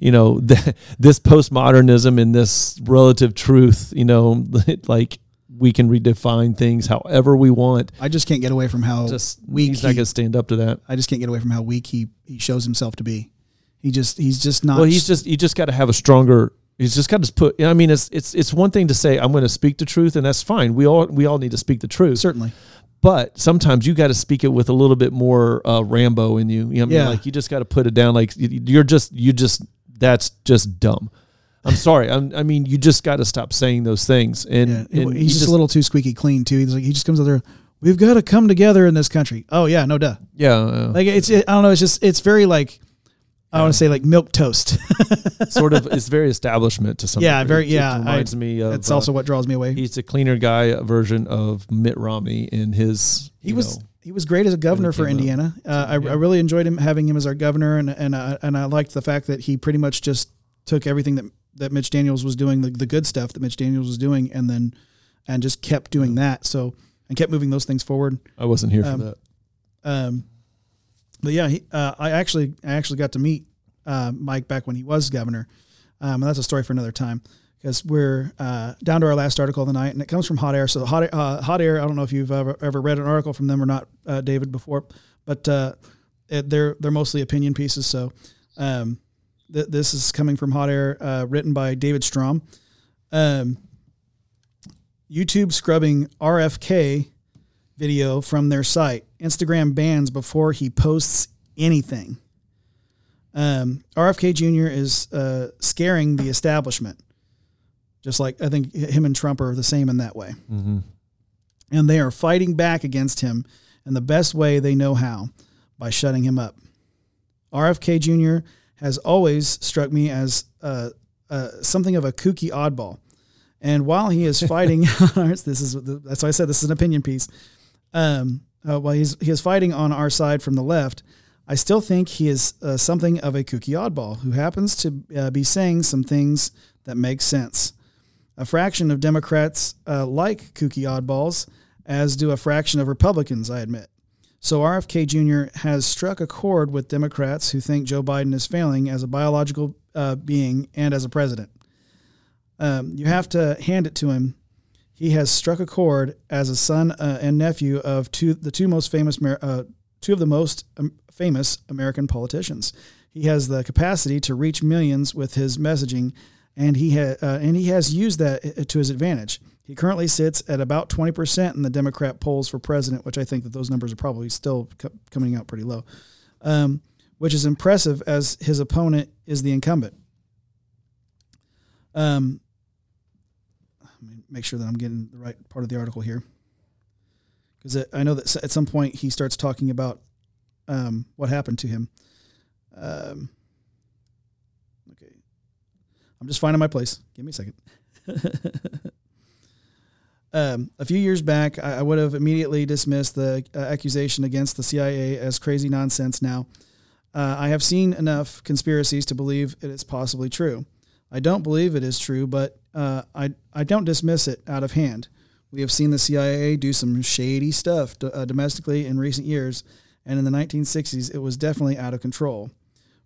you know, [laughs] this postmodernism and this relative truth. You know, [laughs] like we can redefine things however we want. I just can't get away from how Just weak he's not he- going to stand up to that. I just can't get away from how weak he he shows himself to be. He just he's just not. Well, he's just you just got to have a stronger. He's just got to put. I mean, it's it's it's one thing to say I'm going to speak the truth, and that's fine. We all we all need to speak the truth. certainly. But sometimes you got to speak it with a little bit more uh, Rambo in you. You know, what I mean? Yeah. like you just got to put it down. Like you're just you just that's just dumb. I'm sorry. I'm, I mean, you just got to stop saying those things. And, Yeah, and he's you just, a little too squeaky clean too. He's like he just comes out there. We've got to come together in this country. Oh yeah, no duh. yeah. uh, Like it's it, I don't know. It's just it's very like I want to say like milk toast. [laughs] sort of. It's very establishment to some. Yeah, degree. very- It yeah, reminds I- me of. Uh, also what draws me away. he's a cleaner guy version of Mitt Romney in his. he was know, he was great as a governor for. Indiana. Uh, I, Yeah. I really enjoyed him having him as our governor, and and uh, and I liked the fact that he pretty much just took everything that that Mitch Daniels was doing, the, the good stuff that Mitch Daniels was doing, and then and just kept doing that. So and kept moving those things forward. I wasn't here for um, that. Um, but yeah, he, uh, I actually I actually got to meet uh, Mike back when he was governor, um, and that's a story for another time because we're uh, down to our last article of the night, and it comes from Hot Air. So Hot uh, Hot Air, I don't know if you've ever ever read an article from them or not, uh, David, before, but uh, it, they're they're mostly opinion pieces. So um, th- this is coming from Hot Air, written by David Strom. Um, YouTube scrubbing RFK video from their site. Instagram bans before he posts anything. Um, RFK Jr. is uh, scaring the establishment, just like I think him and Trump are the same in that way. hmm And they are fighting back against him in the best way they know how by shutting him up. RFK Jr. has always struck me as uh, uh, something of a kooky oddball. And while he is fighting, [laughs] this is that's why I said this is an opinion piece. Um, uh, while he's he is fighting on our side from the left, I still think he is uh, something of a kooky oddball who happens to uh, be saying some things that make sense. A fraction of Democrats uh, like kooky oddballs, as do a fraction of Republicans, I admit. So RFK Jr. has struck a chord with Democrats who think Joe Biden is failing as a biological uh, being and as a president. Um, you have to hand it to him. He has struck a chord as a son uh, and nephew of two the two most famous uh, two of the most um, famous American politicians. He has the capacity to reach millions with his messaging, and he uh, and he has used that uh, to his advantage. He currently sits at about twenty percent in the Democrat polls for president, which I think that those numbers are probably still co- coming out pretty low, um, which is impressive as his opponent is the incumbent. Um, make sure that I'm getting the right part of the article here, because I know that at some point he starts talking about um, what happened to him. Um, okay, I'm just finding my place. Give me a second. [laughs] um, a few years back, I, I would have immediately dismissed the uh, accusation against the CIA as crazy nonsense. Now, uh, I have seen enough conspiracies to believe it is possibly true. I don't believe it is true, but uh, I I don't dismiss it out of hand. We have seen the CIA do some shady stuff uh, domestically in recent years, and in the 1960s, it was definitely out of control.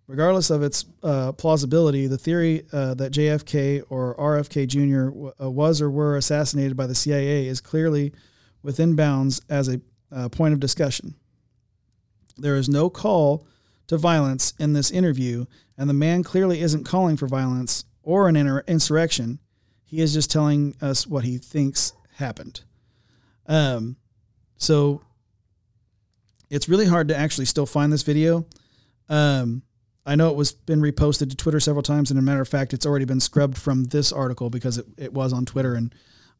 Regardless of its uh, plausibility, the theory uh, that JFK or RFK Jr. W- uh, was or were assassinated by the CIA is clearly within bounds as a uh, point of discussion. There is no call to violence in this interview, and the man clearly isn't calling for violence or an inter- insurrection. He is just telling us what he thinks happened. Um, so it's really hard to actually still find this video. Um, I know it was been reposted to Twitter several times, and a matter of fact, it's already been scrubbed from this article because it, it was on Twitter. And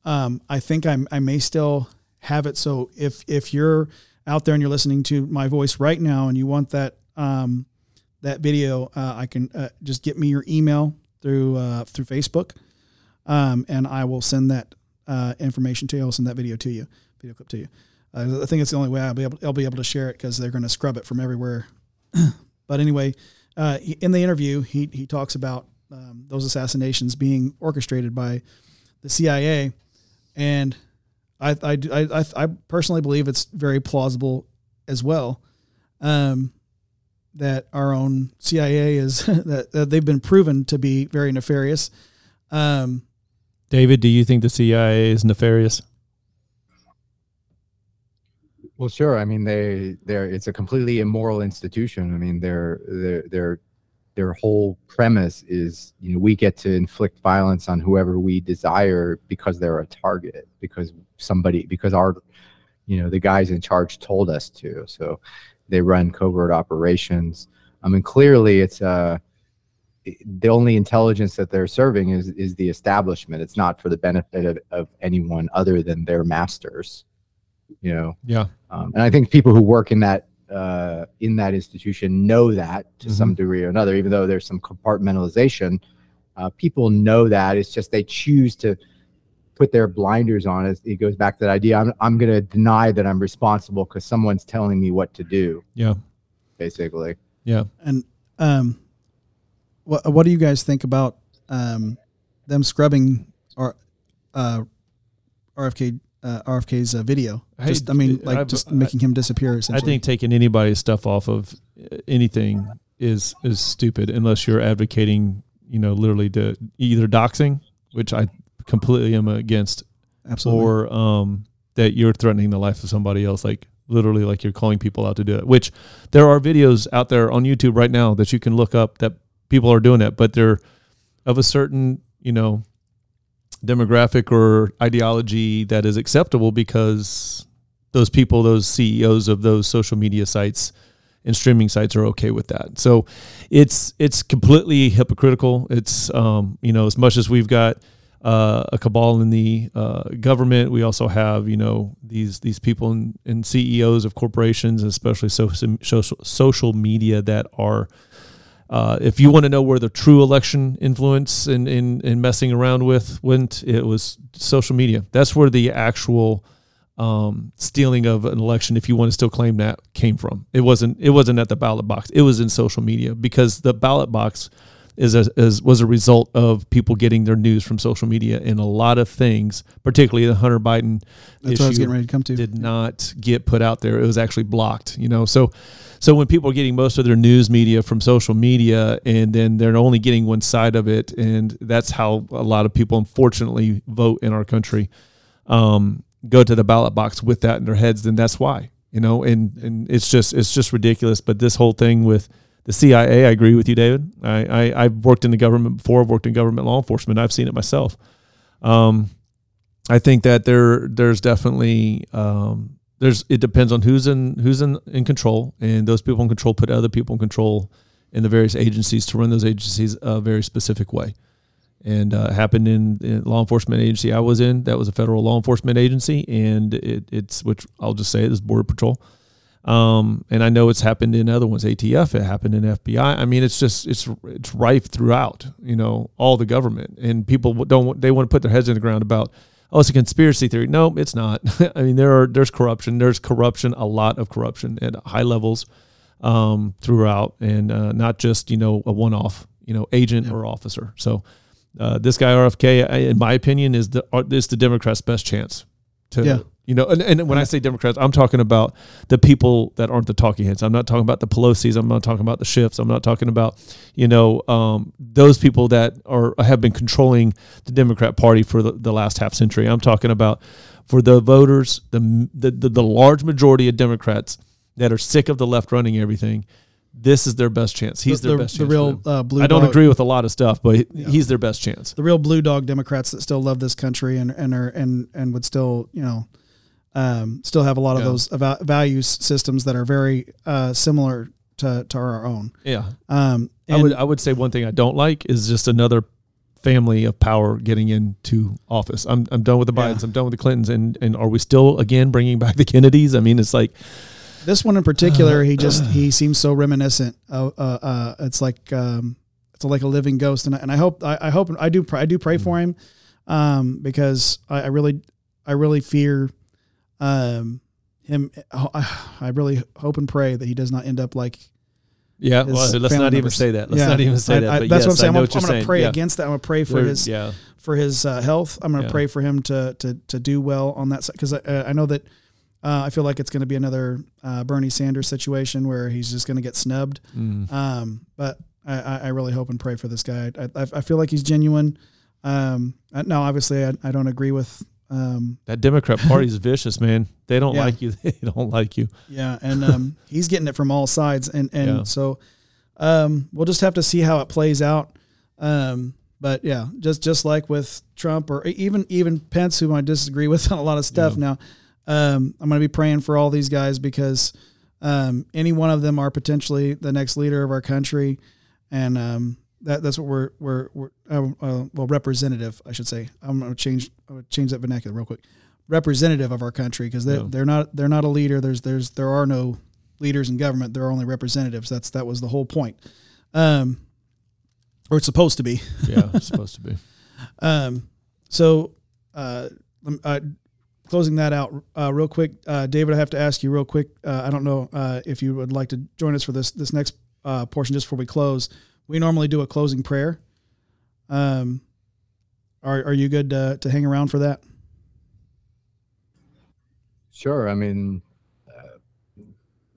um, I think I'm, I may still have it. So if if you're out there and you're listening to my voice right now and you want that um, that video, uh, I can uh, just get me your email through uh, through Facebook, um, and I will send that uh, information to you. I'll send that video to you, video clip to you. Uh, I think it's the only way I'll be able I'll be able to share it because they're going to scrub it from everywhere. [clears throat] but anyway, uh, in the interview, he he talks about um, those assassinations being orchestrated by the CIA, and I I, I I personally believe it's very plausible as well. Um, that our own CIA is [laughs] that, that they've been proven to be very nefarious. Um, David, do you think the CIA is nefarious? Well, sure. I mean, they they're it's a completely immoral institution. I mean, their their their their whole premise is you know we get to inflict violence on whoever we desire because they're a target because somebody because our you know the guys in charge told us to. So they run covert operations. I mean, clearly it's uh the only intelligence that they're serving is is the establishment. It's not for the benefit of, of anyone other than their masters. You know. Yeah. Um, and I think people who work in that uh, in that institution know that to some degree or another, even though there's some compartmentalization. Uh, people know that. It's just they choose to put their blinders on. It, it goes back to that idea. I'm I'm going to deny that I'm responsible because someone's telling me what to do. Yeah. Basically. Yeah. and um, what what do you guys think about um, them scrubbing or uh, RFK uh, RFK's uh, video? Hey, Just I mean, like I've- just I- making him disappear. I think taking anybody's stuff off of uh, anything is is stupid unless you're advocating, you know, literally to either doxing, which I completely am against, absolutely. or um, that you're threatening the life of somebody else, like literally like you're calling people out to do it. Which there are videos out there on YouTube right now that you can look up that people are doing that, but they're of a certain, you know, demographic or ideology that is acceptable because those people, those CEOs of those social media sites and streaming sites are okay with that. So it's it's completely hypocritical. It's um, you know as much as we've got uh, a cabal in the uh, government, we also have you know these these people and, CEOs of corporations, especially social social media that are. Uh, if you want to know where the true election influence and in, in, messing around with went, it was social media. That's where the actual um, stealing of an election, if you want to still claim that, came from. It wasn't. It wasn't at the ballot box. It was in social media because the ballot box is a, is was a result of people getting their news from social media, and a lot of things, particularly the Hunter Biden That's issue, what I was getting ready to come to. did not get put out there. It was actually blocked. You know, so so when people are getting most of their news media from social media, and then they're only getting one side of it, and that's how a lot of people, unfortunately, vote in our country. Um, go to the ballot box with that in their heads, then that's why. You know, and and it's just it's just ridiculous. But this whole thing with the CIA, I agree with you, David. I, I I've worked in the government before. I've worked in government law enforcement. I've seen it myself. Um, I think that there there's definitely um, there's it depends on who's in who's in, in control, and those people in control put other people in control in the various agencies to run those agencies a very specific way. And uh, happened in, in law enforcement agency I was in. That was a federal law enforcement agency, and it, it's which I'll just say it is Border Patrol. Um, and I know it's happened in other ones, ATF. It happened in FBI. I mean, it's just it's it's rife throughout. You know, all the government and people don't they want to put their heads in the ground about oh, it's a conspiracy theory. No, it's not. [laughs] I mean, there are there's corruption. There's corruption, a lot of corruption at high levels um, throughout, and uh, not just you know a one-off you know agent Yeah. or officer. So uh, this guy RFK, I- in my opinion, is the uh, is the Democrats' best chance to Yeah. You know. And, and when I say Democrats, I'm talking about the people that aren't the talking heads. I'm not talking about the Pelosi's. I'm not talking about the Schiffs. I'm not talking about you know um, those people that are have been controlling the Democrat Party for the, the last half century. I'm talking about for the voters, the, the the the large majority of Democrats that are sick of the left running everything. This is their best chance. He's the, their the, best the chance. real uh, blue. I don't dog- agree with a lot of stuff, but Yeah. he's their best chance. The real blue dog Democrats that still love this country and and are and and would still you know, um, still have a lot of Yeah. those values systems that are very uh, similar to to our own. Yeah, Um, I would. I would say one thing I don't like is just another family of power getting into office. I'm I'm done with the Yeah. Bidens. I'm done with the Clintons. And and are we still again bringing back the Kennedys? I mean, it's like This one in particular, he [sighs] just he seems so reminiscent. Of, uh, uh, it's like um, it's like a living ghost, and I, and I hope I, I hope I do pray, I do pray for him, um, because I, I really I really fear, um, him. I really hope and pray that he does not end up like. yeah. Well, let's not even say that. Let's Yeah. not even say I- that. I- but that's yes, what I'm saying. I'm, I'm going to pray Yeah. against that. I'm going to pray for There- his yeah. for his uh, health. I'm going to pray for him to to to do well on that side because I, I know that uh, I feel like it's going to be another uh, Bernie Sanders situation where he's just going to get snubbed. Mm. Um, but I, I I really hope and pray for this guy. I, I, I feel like he's genuine. Um, now obviously I, I don't agree with. Um, That Democrat Party's vicious, man. They don't Yeah. like you. [laughs] They don't like you. yeah, and um, [laughs] he's getting it from all sides, and and Yeah. so um, we'll just have to see how it plays out. Um, but yeah, just just like with Trump or even even Pence, who I disagree with [laughs] on a lot of stuff. Yeah. Now, um, I'm going to be praying for all these guys because um, any one of them are potentially the next leader of our country, and um, that that's what we're we're, we're uh, uh, well representative, I should say. I'm going to change I'm gonna change that vernacular real quick. Representative of our country because they Yeah. they're not they're not a leader. There's there's there are no leaders in government. There are only representatives. That's that was the whole point. Um, or it's supposed to be. Yeah, it's [laughs] supposed to be. Um, so, uh, uh, closing that out uh, real quick, uh, David, I have to ask you real quick. Uh, I don't know uh, if you would like to join us for this this next uh, portion just before we close. We normally do a closing prayer. Um, are are you good to, to hang around for that? Sure. I mean, uh,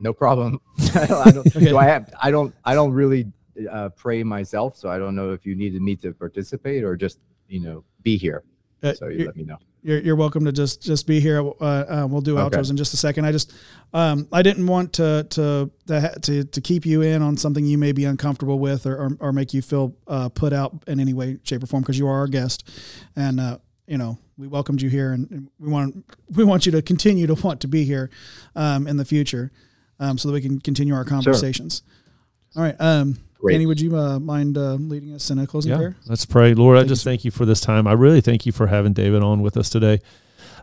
no problem. [laughs] I don't, [laughs] do I have? I don't. I don't really uh, pray myself, so I don't know if you needed me to participate or just you know be here. Uh, So you let me know. You're, you're welcome to just just be here. Uh, uh, we'll do Okay. outros in just a second. I just um, I didn't want to to to, to to keep you in on something you may be uncomfortable with or or, or make you feel uh, put out in any way, shape, or form because you are our guest, and uh, you know we welcomed you here and, and we want we want you to continue to want to be here um, in the future, um, so that we can continue our conversations. All right, um, Great. Danny, would you uh, mind uh, leading us in a closing Yeah, prayer? let's pray. Lord, I Thank you, just sir. thank you for this time. I really thank you for having David on with us today.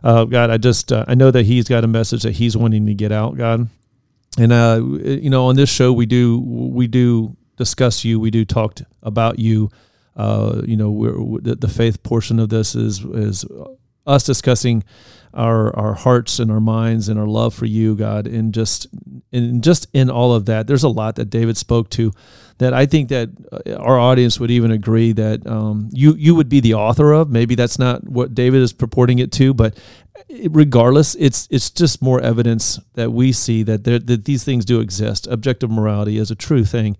Uh, God, I just uh, I know that he's got a message that he's wanting to get out, God. And uh, you know, on this show we do we do discuss you, we do talk about you. Uh, you know, we're, the, the faith portion of this is is us discussing our our hearts and our minds and our love for you, God, and just and just in all of that, there's a lot that David spoke to that I think that uh, our audience would even agree that um, you you would be the author of. Maybe that's not what David is purporting it to, but regardless, it's it's just more evidence that we see that there, that these things do exist. Objective morality is a true thing.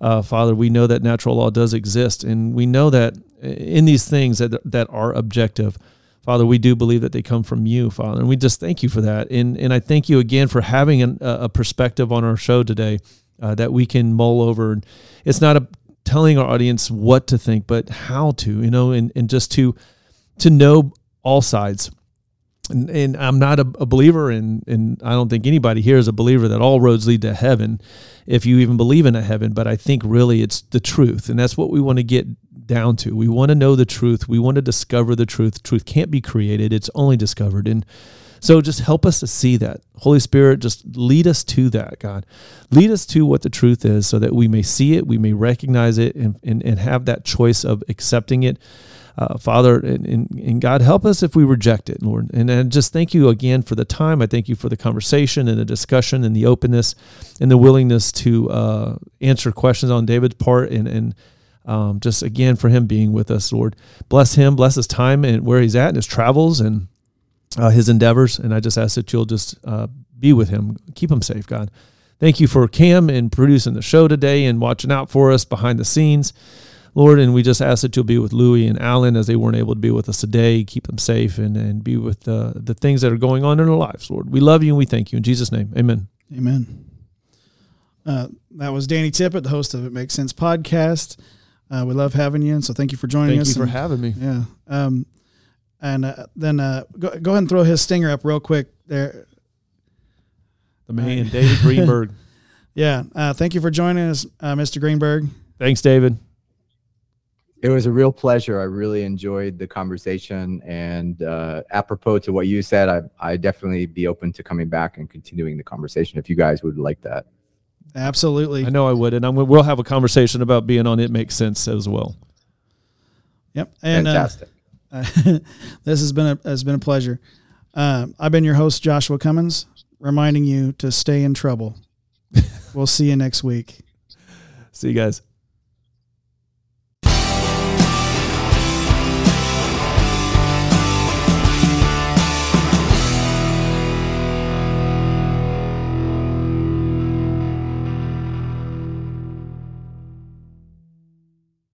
Uh, Father, we know that natural law does exist, and we know that in these things that that are objective. Father, we do believe that they come from you, Father, and we just thank you for that. And and I thank you again for having an, a perspective on our show today uh, that we can mull over. It's not a telling our audience what to think, but how to, you know, and, and just to to know all sides. And, and I'm not a, a believer, and and I don't think anybody here is a believer that all roads lead to heaven, if you even believe in a heaven. But I think really it's the truth, and that's what we want to get down to. We want to know the truth. We want to discover the truth. Truth can't be created; it's only discovered. And so just help us to see that. Holy Spirit, just lead us to that, God. Lead us to what the truth is so that we may see it, we may recognize it, and, and, and have that choice of accepting it. uh, Father, and, and, and, God, help us if we reject it, Lord. And, and just thank you again for the time. I thank you for the conversation and the discussion and the openness and the willingness to uh, answer questions on David's part and, and um, just again for him being with us, Lord. Bless him, bless his time and where he's at and his travels and uh, his endeavors. And I just ask that you'll just uh, be with him, keep him safe, God. Thank you for Cam and producing the show today and watching out for us behind the scenes. Lord, and we just ask that you'll be with Louie and Alan as they weren't able to be with us today. Keep them safe and, and be with uh, the things that are going on in their lives, Lord. We love you and we thank you. In Jesus' name, amen. Amen. Uh, that was Danny Tippit, the host of It Makes Sense podcast. Uh, we love having you, and so thank you for joining thank us. Thank you and, for having me. Yeah. Um, and uh, then uh, go, go ahead and throw his stinger up real quick there. The man, David Greenberg. [laughs] yeah. Uh, thank you for joining us, uh, Mr. Greenberg. Thanks, David. It was a real pleasure. I really enjoyed the conversation, and uh, apropos to what you said, I I definitely be open to coming back and continuing the conversation if you guys would like that. Absolutely. I know I would, and I'm, we'll have a conversation about being on It Makes Sense as well. Yep. And, Fantastic. Uh, [laughs] this has been a has been a pleasure. Uh, I've been your host, Joshua Cummins, reminding you to stay in trouble. [laughs] we'll see you next week. See you guys.